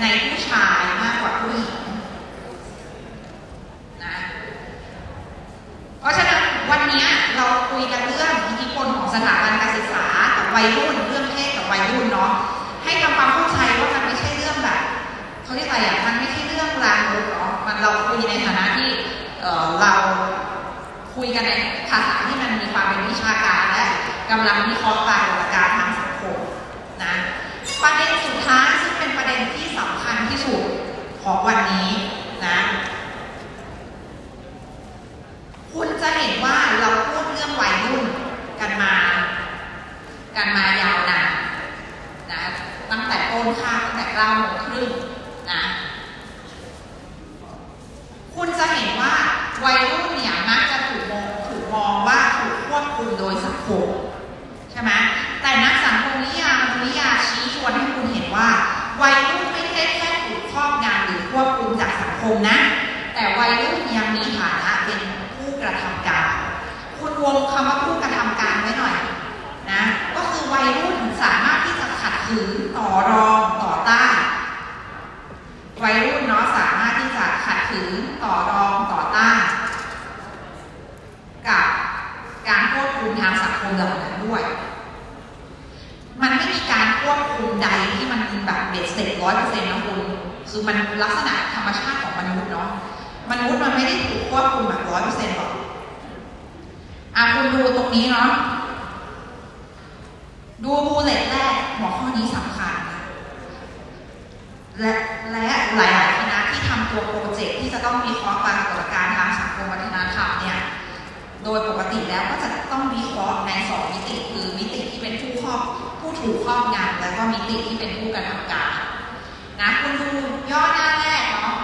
ในผู้ชายมากกว่าผู้หญิงนะเพราะฉะนั้นวันนี้เราคุยกันเรื่องอิทธิพลของสถาบันการศึกษากับวัยรุ่นเรื่องเพศกับวัยรุ่นเนาะให้ทำความเข้าใจว่ามันไม่ใช่เรื่องแบบเขาเรียกอะไรอะมันไม่ใช่เรื่องรางรู้เนาะมันเราคุยในฐานะที่เออเราคุยกันในภาษาที่มันมีความเป็นวิชาการและกำลังวิเคราะห์ปรากฏการทางสังคมนะประเด็นสุดท้ายซึ่งเป็นประเด็นที่สำคัญที่สุดของวันนี้นะ คุณจะเห็นว่าเราพูดเรื่องวัยรุ่นกันมา กันมายาวนานนะตั้งแต่ต้นข้าวตั้งแต่เก้าโมงครึ่งนะคุณจะเห็นว่าวัยรุ่นเนี่ยมักจะถูกมองถูกมองว่าถูกควบคุมโดยสังคมใช่ไหมแต่นักสังคมนิยามนุษยาชี้ชวนให้คุณเห็นว่า วัยรุ่นไม่ได้แค่ถูกครอบงำหรือควบคุมจากสังคมนะ แต่วัยรุ่นยังมีฐานะเป็นผู้กระทำการ คุณวงคำว่าผู้กระทำการไว้หน่อยนะก็คือวัยรุ่นสามารถที่จะขัดขืนต่อรองต่อต้านวัยรุ่นเนาะสามารถที่จะขัดขืนต่อรองต่อต้านกับการควบคุมทางสังคมเหล่านั้นด้วย ควบคุมใดที่มันแบบเบ็ดเสร็จร้อยเปอร์เซ็นต์นะคุณคือมันลักษณะธรรมชาติของมนุษย์เนาะมนุษย์มันไม่ได้ถูกควบคุมแบบร้อยเปอร์เซ็นต์หรอกอะคุณดูตรงนี้เนาะดูบูเลตแรกหัวข้อนี้สำคัญ และและหลายๆคณะที่ทำตัวโปรเจกต์ที่จะต้องวิเคราะห์ปรากฏการณ์ทางสังคมวัฒนธรรมเนี่ยโดยปกติแล้วก็จะต้องวิเคราะห์ในสองมิติคือมิติที่เป็นผู้ครอบ ผู้ถือครอบงำและก็มิติที่เป็นผู้กระทำการนะคุณดูย่อหน้าแรกเนาะ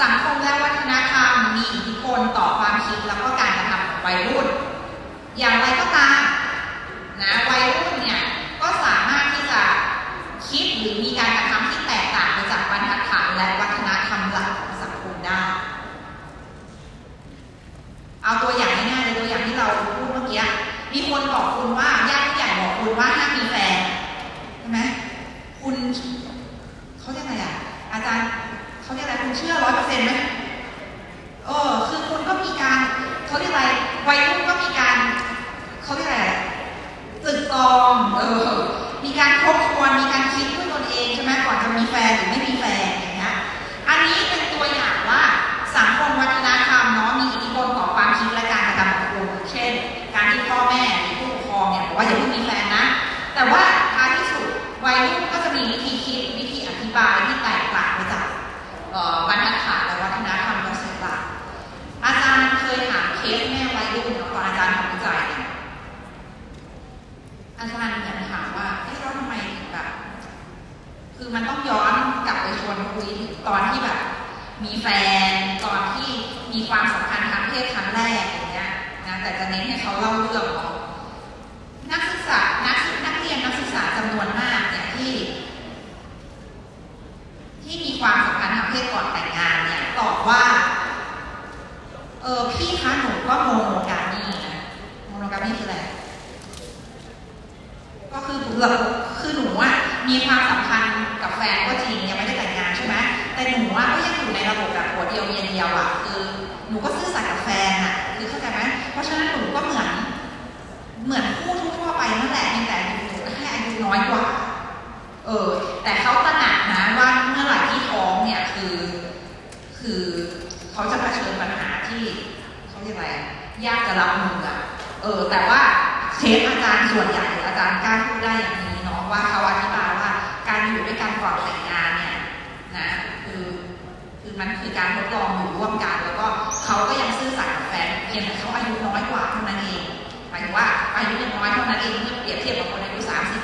สังคมและวัฒนธรรมมีอิทธิพลต่อความคิดแล้วก็การกระทำของวัยรุ่น อย่างไรก็ตามนะวัยรุ่นเนี่ยก็สามารถที่จะคิดหรือมีการกระ 好了我知 ยากจะรับมืออะเออ แต่ว่าเชฟอาจารย์ส่วนใหญ่อาจารย์กล้าพูดได้อย่างนี้เนาะว่าเขาอธิบายว่าการอยู่ด้วยการก่อนแต่งงานเนี่ยนะคือคือมันคือการทดลองอยู่ร่วมกันแล้วก็เขาก็ยังซื่อสัตย์กับแฟนเพียงแต่เขาอายุน้อยกว่าเท่านั้นเองหมายถึงว่าอายุยังน้อยเท่านั้นเองเมื่อเปรียบเทียบกับคนอายุสามสิบ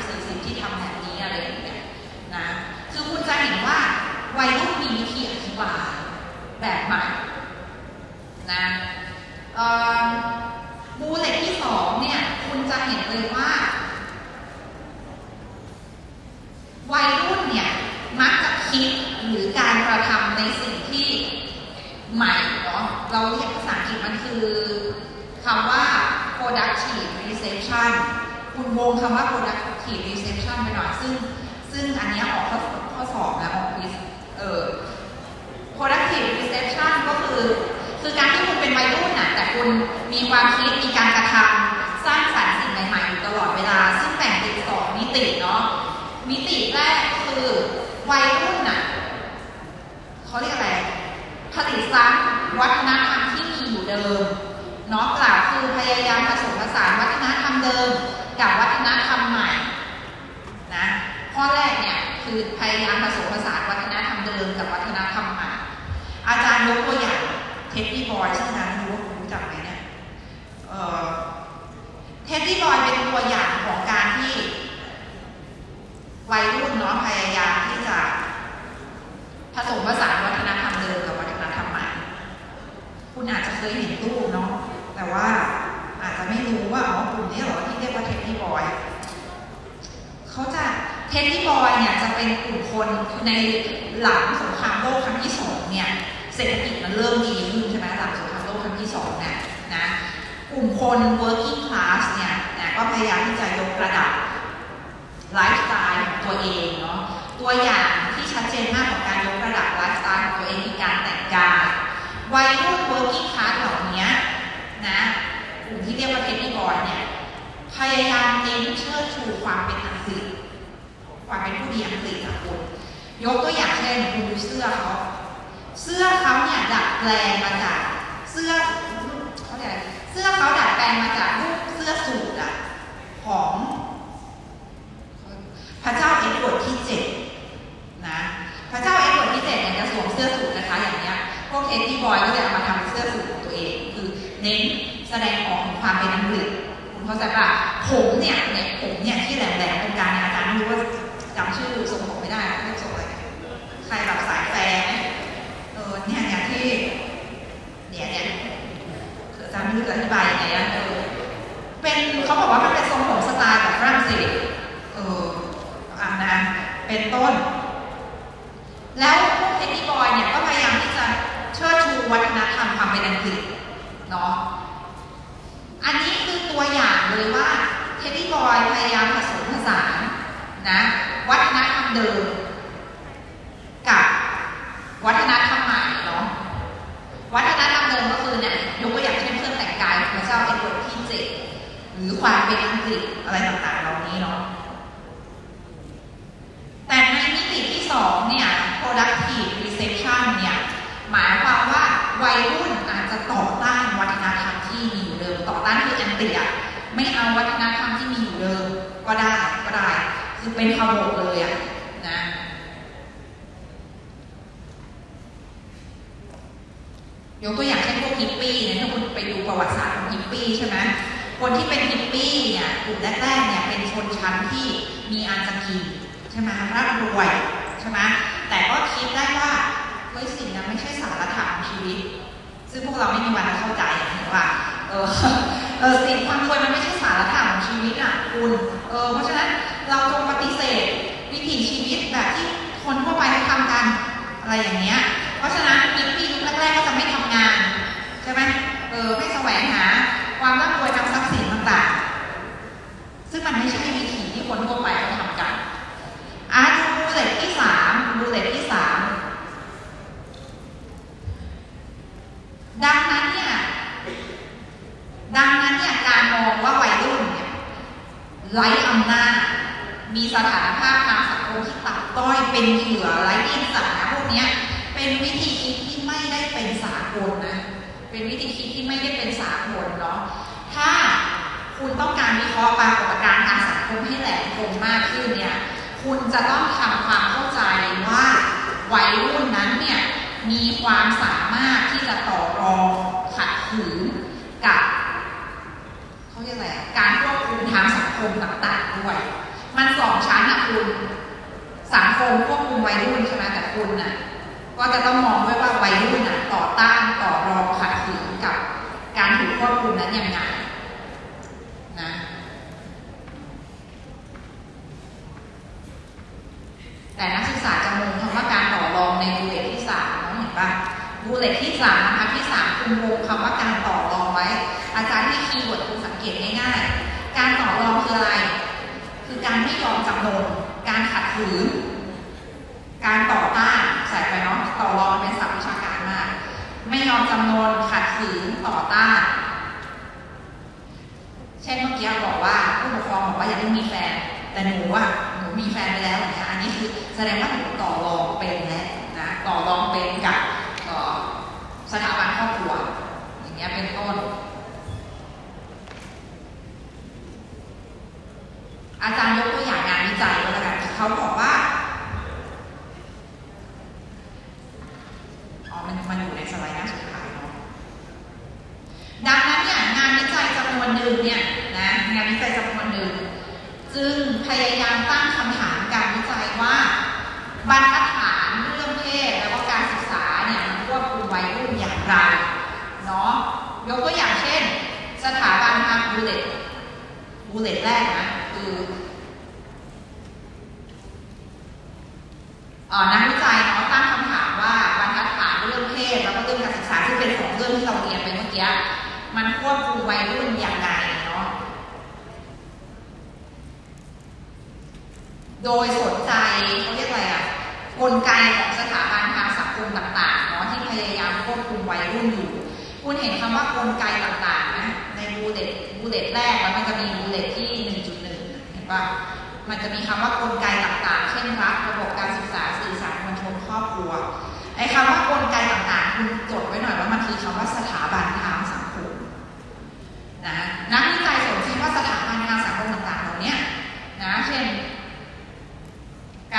ชันคุณวงคำว่า productive reception ไปหน่อย ซึ่ง ซึ่งอันนี้ออกข้อข้อสอบนะออกวิเออ productive reception ก็คือ คือการที่คุณเป็นวัยรุ่นน่ะ แต่คุณมีความคิด มีการกระทำสร้างสรรค์สิ่งใหม่ๆอยู่ตลอดเวลา ซึ่งแบ่งเป็นสองมิติเนาะ มิติแรกคือวัยรุ่นน่ะเขาเรียกอะไร ผลิตสร้างวัฒนธรรมที่มีอยู่เดิมเนาะกล่าวคือพยายามผสมผสานวัฒ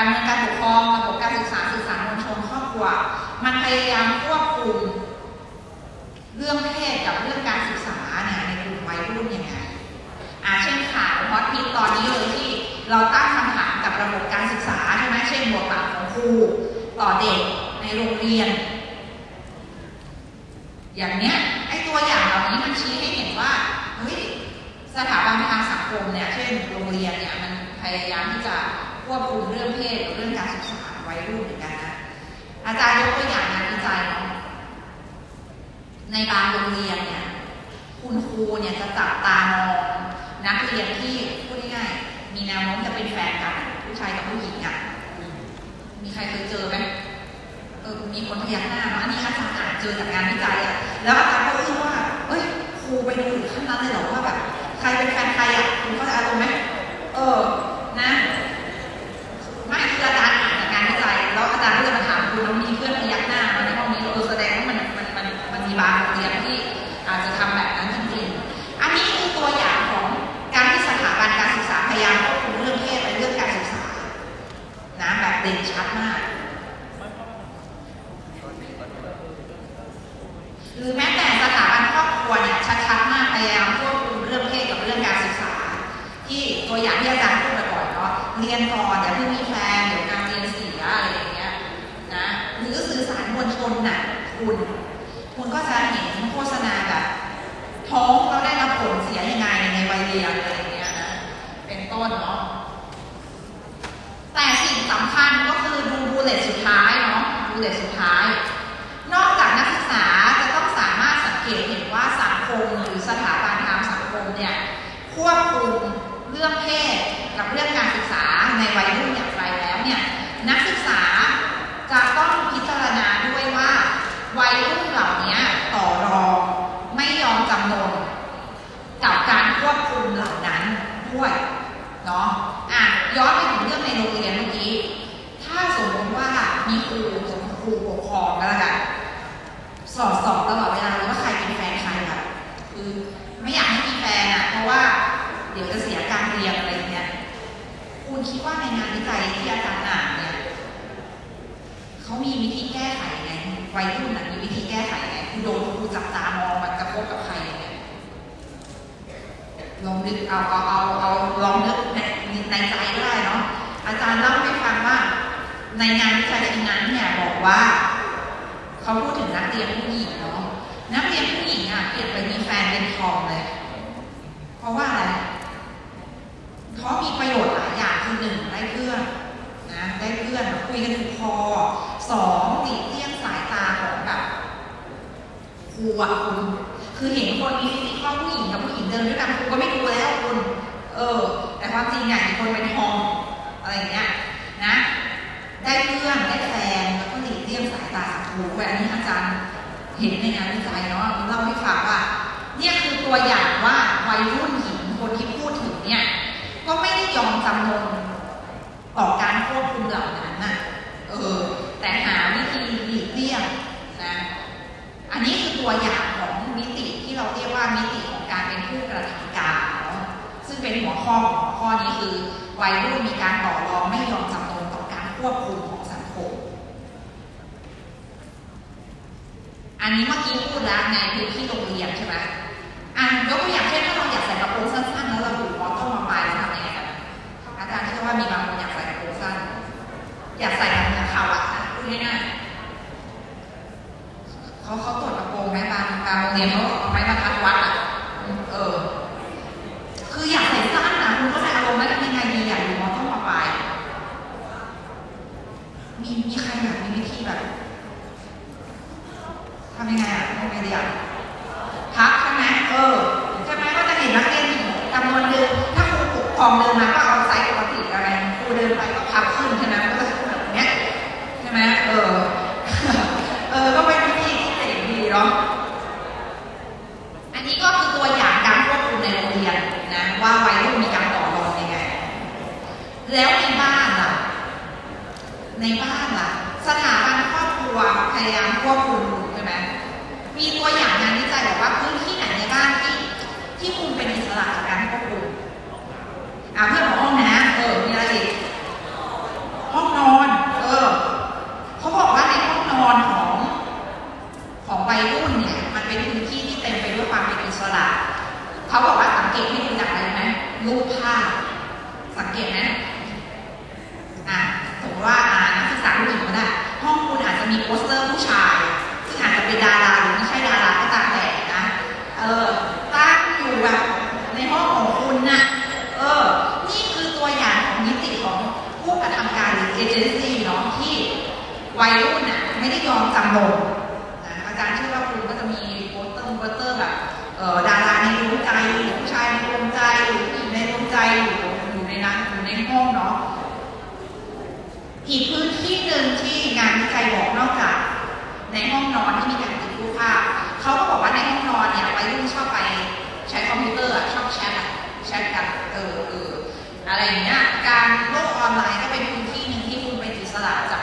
การเมืองการปกครองระบบการศึกษาสื่อสารมวลชนครอบครัว มันพยายามควบคุมเรื่องเพศกับเรื่องการศึกษาเนี่ยในกลุ่มวัยรุ่นยังไงอาเช่นข่าวฮอตฮิตตอนนี้เลยที่เราตั้งคำถามกับระบบการศึกษาใช่ไหมเช่นบทบาทของครูต่อเด็กในโรงเรียน อย่างเนี้ยไอตัวอย่างเหล่านี้มันชี้ให้เห็นว่าเฮ้ยสถาบันทางสังคมเนี่ยเช่นโรงเรียนเนี่ยมันพยายามที่จะ ควบคุมเรื่องเพศเรื่องการศึกษาไว้รุ่นเหมือนกันนะอาจารย์ยกตัวอย่างงานวิจัยเนาะในบางโรงเรียนเนี่ยคุณครูเนี่ยจะจับตามองนักเรียนที่พูดง่ายๆมีแนวโน้มจะเป็นแฟนกัน ผู้ชายกับผู้หญิงอะมีใครเคยเจอไหมเออมีคนพยักหน้ามาอันนี้อาจารย์อ่านเจอจากงานวิจัยอะแล้วอาจารย์ก็อึ้ว่าเอ้ยครูไปดูถึงขั้นนั้นเลยเหรอว่าแบบใครเป็นแฟนใครอะคุณเข้าใจอารมณ์ไหมเออนะ เด่นชัดมาก หรือแม้แต่สถาบันครอบครัวเนี่ยชัดๆมากพยายามควบคุมเรื่องเพศกับเรื่องการศึกษา ที่ตัวอย่างที่อาจารย์พูดบ่อยๆเนาะเรียนก่อนอย่าเพิ่งมีแฟนเดี๋ยวการเรียนเสียอะไรอย่างเงี้ยนะหรือสื่อสารมวลชนน่ะคุณคุณก็จะเห็นโฆษณาแบบท้องเราได้รับผลเสียยังไงในวัยเรียนอะไรอย่างเงี้ยนะเป็นต้นเนาะ แต่สิ่งสำคัญก็คือดูบูเลตสุดท้ายเนาะบูเลตสุดท้าย นอกจากนักศึกษาจะต้องสามารถสังเกตเห็นว่าสังคมหรือสถาบันทางสังคมเนี่ยควบคุมเรื่องเพศกับเรื่องการศึกษาในวัยรุ่นอย่างไรแล้วเนี่ยนักศึกษาจะต้องพิจารณาด้วยว่าวัยรุ่นเหล่านี้ต่อรองไม่ยอมจำนนกับการควบคุมเหล่านั้นด้วยเนาะอะย้อนไปถึงเรื่องในโรงเรียนเมื่อกี้ ถ้าสมมติว่ามีครูสมมติครูปกครองก็แล้วกันสอบสอบตลอดเวลาเลยว่าใครเป็นแฟนใครแบบคือไม่อยากให้มีแฟนอะ เพราะว่าเดี๋ยวจะเสียการเรียนอะไรอย่างเงี้ยคุณคิด ว่าในงานวิจัยที่อาจารย์อ่านเนี่ยเขามีวิธีแก้ไขไงวัยรุ่นน่ะมีวิธีแก้ไขไงคือโดนครูจับตามองมันจะพบกับใครเนี่ยลองนึกเอาเอาเอาเอาลองนึกในในใจก็ได้เนาะอาจารย์เล่าให้ฟังว่า ในงานวิจัยชิ้นนั้นเนี่ยบอกว่าเขาพูดถึงนักเรียนผู้หญิงเนาะนักเรียนผู้หญิงอะเปลี่ยนไปมีแฟนเป็นทอมเลย เพราะว่าอะไร เขามีประโยชน์หลายอย่างคือหนึ่งได้เพื่อนนะได้เพื่อนคุยกันถูกคอสองหลีกเลี่ยงสายตาของแบบครูอะคุณคือเห็นคนมีฟิสิกอลผู้หญิงกับผู้หญิงเดินด้วยกันครูก็ไม่ดูแล้วคุณเออ แต่ความจริงเนี่ยคนเป็นทอมอะไรอย่างเงี้ยนะ ได้เพื่อนได้แฟนแล้วก็หลีกเลี่ยงสายตาครูด้วนนี้อาจารย์เห็นในงานวิจัยเนาะเล่าให้ฟังว่าเนี่ยคือตัวอย่างว่าวัยรุ่นหญิงคนที่พูดถึงเนี่ย ยอมจำนนต่อการควบคุมเหล่านั้นนะเออ แต่หาวิธีหลีกเลี่ยงนะ อันนี้คือตัวอย่างของมิติที่เราเรียกว่ามิติของการเป็นผู้กระทำการเนาะซึ่งเป็นหัวข้อของหัวข้อนี้คือวัยรุ่นมีการต่อรองไม่ยอมจำนนต่อการควบคุมของสังคม อันนี้เมื่อกี้พูดแล้วในพื้นที่โรงเรียนใช่ไหมอะยกตัวอย่างเช่นถ้าเราอยากใส่กระโปรงสั้น มีบางคนอยากใส่กระโปรงสั้นอยากใส่แบบเหมือนขาอะนะพูดง่ายๆเขาเขาตรวจกระโปรงไหมบางบางโรงเรียนเขาเอาไม้บรรทัดวัดอะเออ คืออยากใส่สั้นนะคุณก็ใส่อารมณ์ไหมทำยังไงดีอยากอยู่มอต้นมอปลายมีมีใครอยากมีวิธีแบบทำยังไงอะทำยังไงดีอะพักใช่ไหมเออใช่ไหมก็จะเห็นนักเรียนหญิงจำนวนหนึ่งถ้าครูปกครองเดินมาก็เอาไซส์ ไรครูเดินไปก็พับขึ้นใช่ไหมมัก็จะแบบเนี้ยใช่ไหมเออ เออ ก็เป็นวิธีที่เจ๋งดีเนาะ อันนี้ก็คือตัวอย่างการควบคุมในโรงเรียนนะว่าวัยรุ่นมีการต่อรองยังไง แล้วในบ้านล่ะ ในบ้านล่ะ สถาบันครอบครัวพยายามควบคุมใช่ไหมมีตัวอย่างงานวิจัยบอกว่าพื้นที่ไหนในบ้านที่ที่คุณเป็นอิสระจากการควบคุมอ่าเพื่อนบอกห้องน้ำ ห้องนอน เออเขาบอกว่าในห้องนอนของ ของวัยรุ่นเนี่ย มันเป็นพื้นที่ที่เต็มไปด้วยความเป็นอิสระเขาบอกว่าสังเกตให้ดูจากอะไรไหมรูปภาพ สังเกตไหมอะสมมติว่าอ่านักศึกษาผู้หญิงนะห้องคุณอาจจะมีโปสเตอร์ผู้ชายซึ่อาจจะเป็นดาราหรือไม่ใช่ดาราก็ตามแต่นะ เออตั้งอยู่แบบในห้องของคุณนะ่ะ วัยรุ่นน่ะไม่ได้ยอมจำลงนะอาจารย์เชื่อว่าครูก็จะมีโปสเตอร์โปสเตอร์แบบดาราในดวงใจหรือผู้ชายในดวงใจหผู้หญิงในดวงใจอยู่ในนั้นอยู่ในห้องเนาะอีกพื้นที่หนึ่งที่งานวิจัยบอกนอกจาก ในห้องนอนที่มีการติดรูปภาพเขาก็บอกว่าในห้องนอนเนี่ยวัยรุ่นชอบไปใช้คอมพิวเตอร์ชอบแชทแชทกับเออเอออะไรอย่างเงี้ยการโลกออนไลน์ก็เป็นพื้นที่หนึ่งที่คุณเป็นอิสระจาก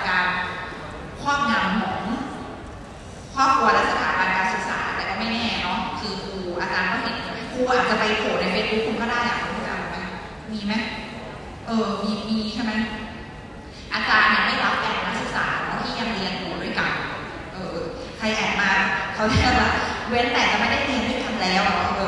ครอบงำของครอบครัวและสถาบันการศึกษาแต่ก็ไม่แน่เนาะคือครูอาจารย์ก็เห็นครูอาจจะไปโผล่ในเฟซบุ๊กคุณก็ได้อะคุณอาจารย์มมีไหมเออมีมีใช่ไหมอาจารย์เนี่ยไม่รับแต่นักศึกษาเพราะที่ยังเรียนอยู่ด้วยกันเออใครแอบมาเขาเรียกว่าเว้นแต่จะไม่ได้เรียนด้วยกันแล้วเขา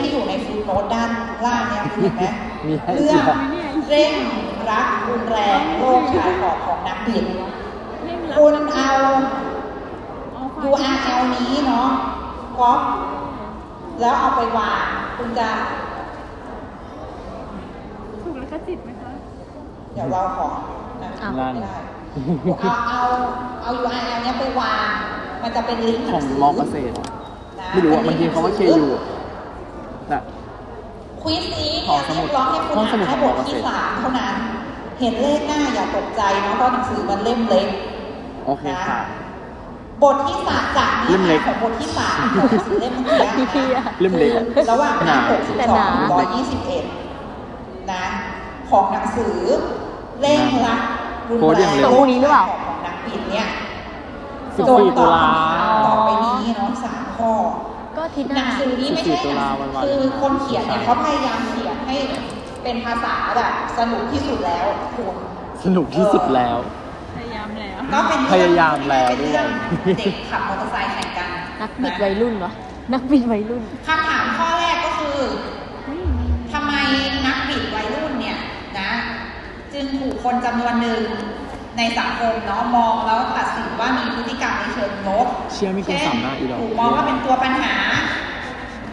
ที่อยู่ในฟูลโน้ตด้านล่างเนี่ยคุณเห็นไหมมีให้เรื่องเร่งรักรุนแรงโลกชายขอบของนักบินเร่งรัดคุณเอาเอาไฟ URL นี้เนาะก๊อปแล้วเอาไปวาง คุณจะถูกแล้วก็จิตไหมคะ เดี๋ยวเราขอนะนั่นไม่ได้เอาเอาเอา URL เนี้ยไปวาง มันจะเป็นลิงก์หขนัองงสือมอเกษตรนะไม่รู้ว่ามันทีเขาว่า KU แต่ ควิสนี้เนี่ยเรียกร้องให้คุณห้องสอ่านแค่บทที่สามเท่านั้น เห็นเลขหน้าอย่าตกใจเนาะเพราะหนังสือมันเล่มเล็กโอเคค่ะบทที่สามจากนื้ของบทที่สามของหนังสือเล่มเมื่อกี้เล่มเล็กระหว่างหน้าหนา62แต่ถึหนาง121นะของหนังสือเล่งรักรุนแรงงเร็วพรุ่งนี้หรือเปล่าของนักบินเนี่ยโดนสี่ตอบคำถามต่อไปนี้เนาะสามข้อ ก็อาทิตย์หหนัน้างสือนี้ไม่ใช่14ตุหนัลางวันวาเลนไทน์คือคนเขียนเนี่ยเขาพยายามเขียนให้เป็นภาษาแบบสนุกที่สุดแล้วคุณสนุกที่สุดแล้ว พยายามแล้ว ก็เป็นพยายามแล้วเป็นเรื่องด้วยเด็กขับมอเตอร์ไซค์แข่งกัน นักบิดวัยรุ่นวะนักบิดวัยรุ่นคำถามข้อแรกก็คือเฮ้ยทำไมนักบิดวัยรุ่นเนี่ยนะ จึงถูกคนจำนวนหนึ่ง ในสังคมเนาะมองแล้วตัดสินว่ามีพฤติกรรมในเชิงลบเชื่อไม่เกินสามหน้าอีดอกถูกมองว่าเป็นตัวปัญหา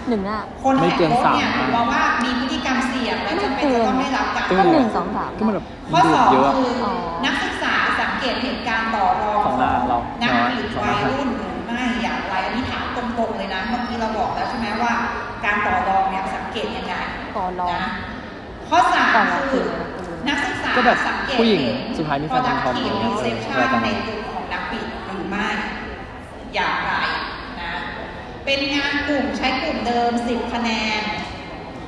หนึ่งอะคนไม่แข่งเกินรถสามเนี่ยหน้ามองว่ามีพฤติกรรมเสี่ยงและจำเป็นจะต้องได้รับการก็หนึ่งสองสามก็มันแบบข้อดูสดองเยอะคืออ๋อนักศึกษาสังเกตเห็นการต่อรองของหน้าเรานักน้อยบิดสองหวัน้ายรุ่นหรือไม่อย่างไรอันนี้ถามตรงๆเลยนะเมื่อกี้เราบอกแล้วใช่ไหมว่า การต่อรองเนี่ยสังเกตยังไงต่อรองนะข้อสามต่อรองคือคืออะไร นะนักศึกษาก็แบบสังเกตผู้หญิงเนสุดท้ายมีแฟนเป็นทอม productive เนอะ reception อะไรกันในเนอะกลุ่มของนักบิดหรือไม่อย่างไรนะ เป็นงานกลุ่มใช้กลุ่มเดิม 10 คะแนน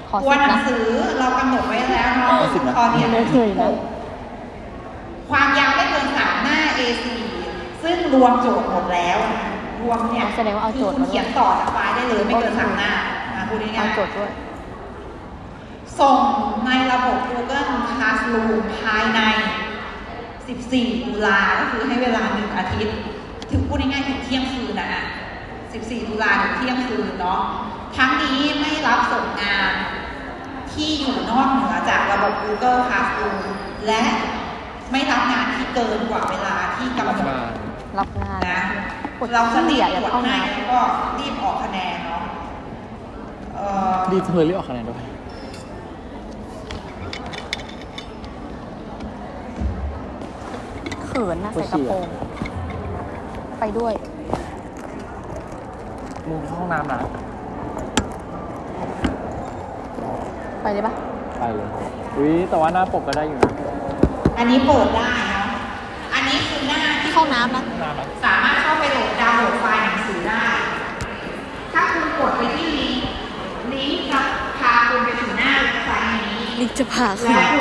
ขอตัวสิบหนันะงสือเรากำหนดไว้แล้วเนาะขอสิบนะคอเรียนไม่เคยนะความยาวไม่เกินสามหน้า A4 ซึ่งรวมโจทย์หมดแล้วนะรวมเนี่ยแสดงว่าเอาโจทย์คือคุณมาด้วยเขียนต่อจากไฟล์ได้เลยไม่เกินสามหน้าอะพูดเอาง่ายโจทย์ด้วยๆ ส่งในระบบ Google Classroom ภายใน 14 ตุลาก็คือให้เวลาหนึ่งอาทิตย์ ถึงพูดง่ายๆถึงเที่ยงคืนนะ 14 ตุลาถึงเที่ยงคืนเนาะ ทั้งนี้ไม่รับส่งงานที่อยู่นอกเหนือจากระบบ Google Classroom และไม่รับงานที่เกินกว่าเวลาที่กำรับหนดงานรับงานนะกดเราจะรีที่บอะอตย่ารวจเข้าให้น้แล้วก็รีบออกคะแนนเนาะเอ่อดีจังเลยรีบออกคะแนนด้วย เขินนะใส่กระโปรงไปด้วยมุมห้องน้ำนะไปเลยปะไปเลยอุ้ยแต่ว่าหน้าปกก็ได้อยู่นะอันนี้เปิดได้เนาะอันนี้คือหน้าที่ห้องน้ำนะหน้านะสามารถเข้าไปโหลดดาวน์โหลดไฟล์หนังสือได้ ถ้าคุณกดไปที่ลิงก์ลิงก์จะพาคุณไปถึงหน้าเว็บไซต์นี้ลิกจะพาขึ้นแล้ว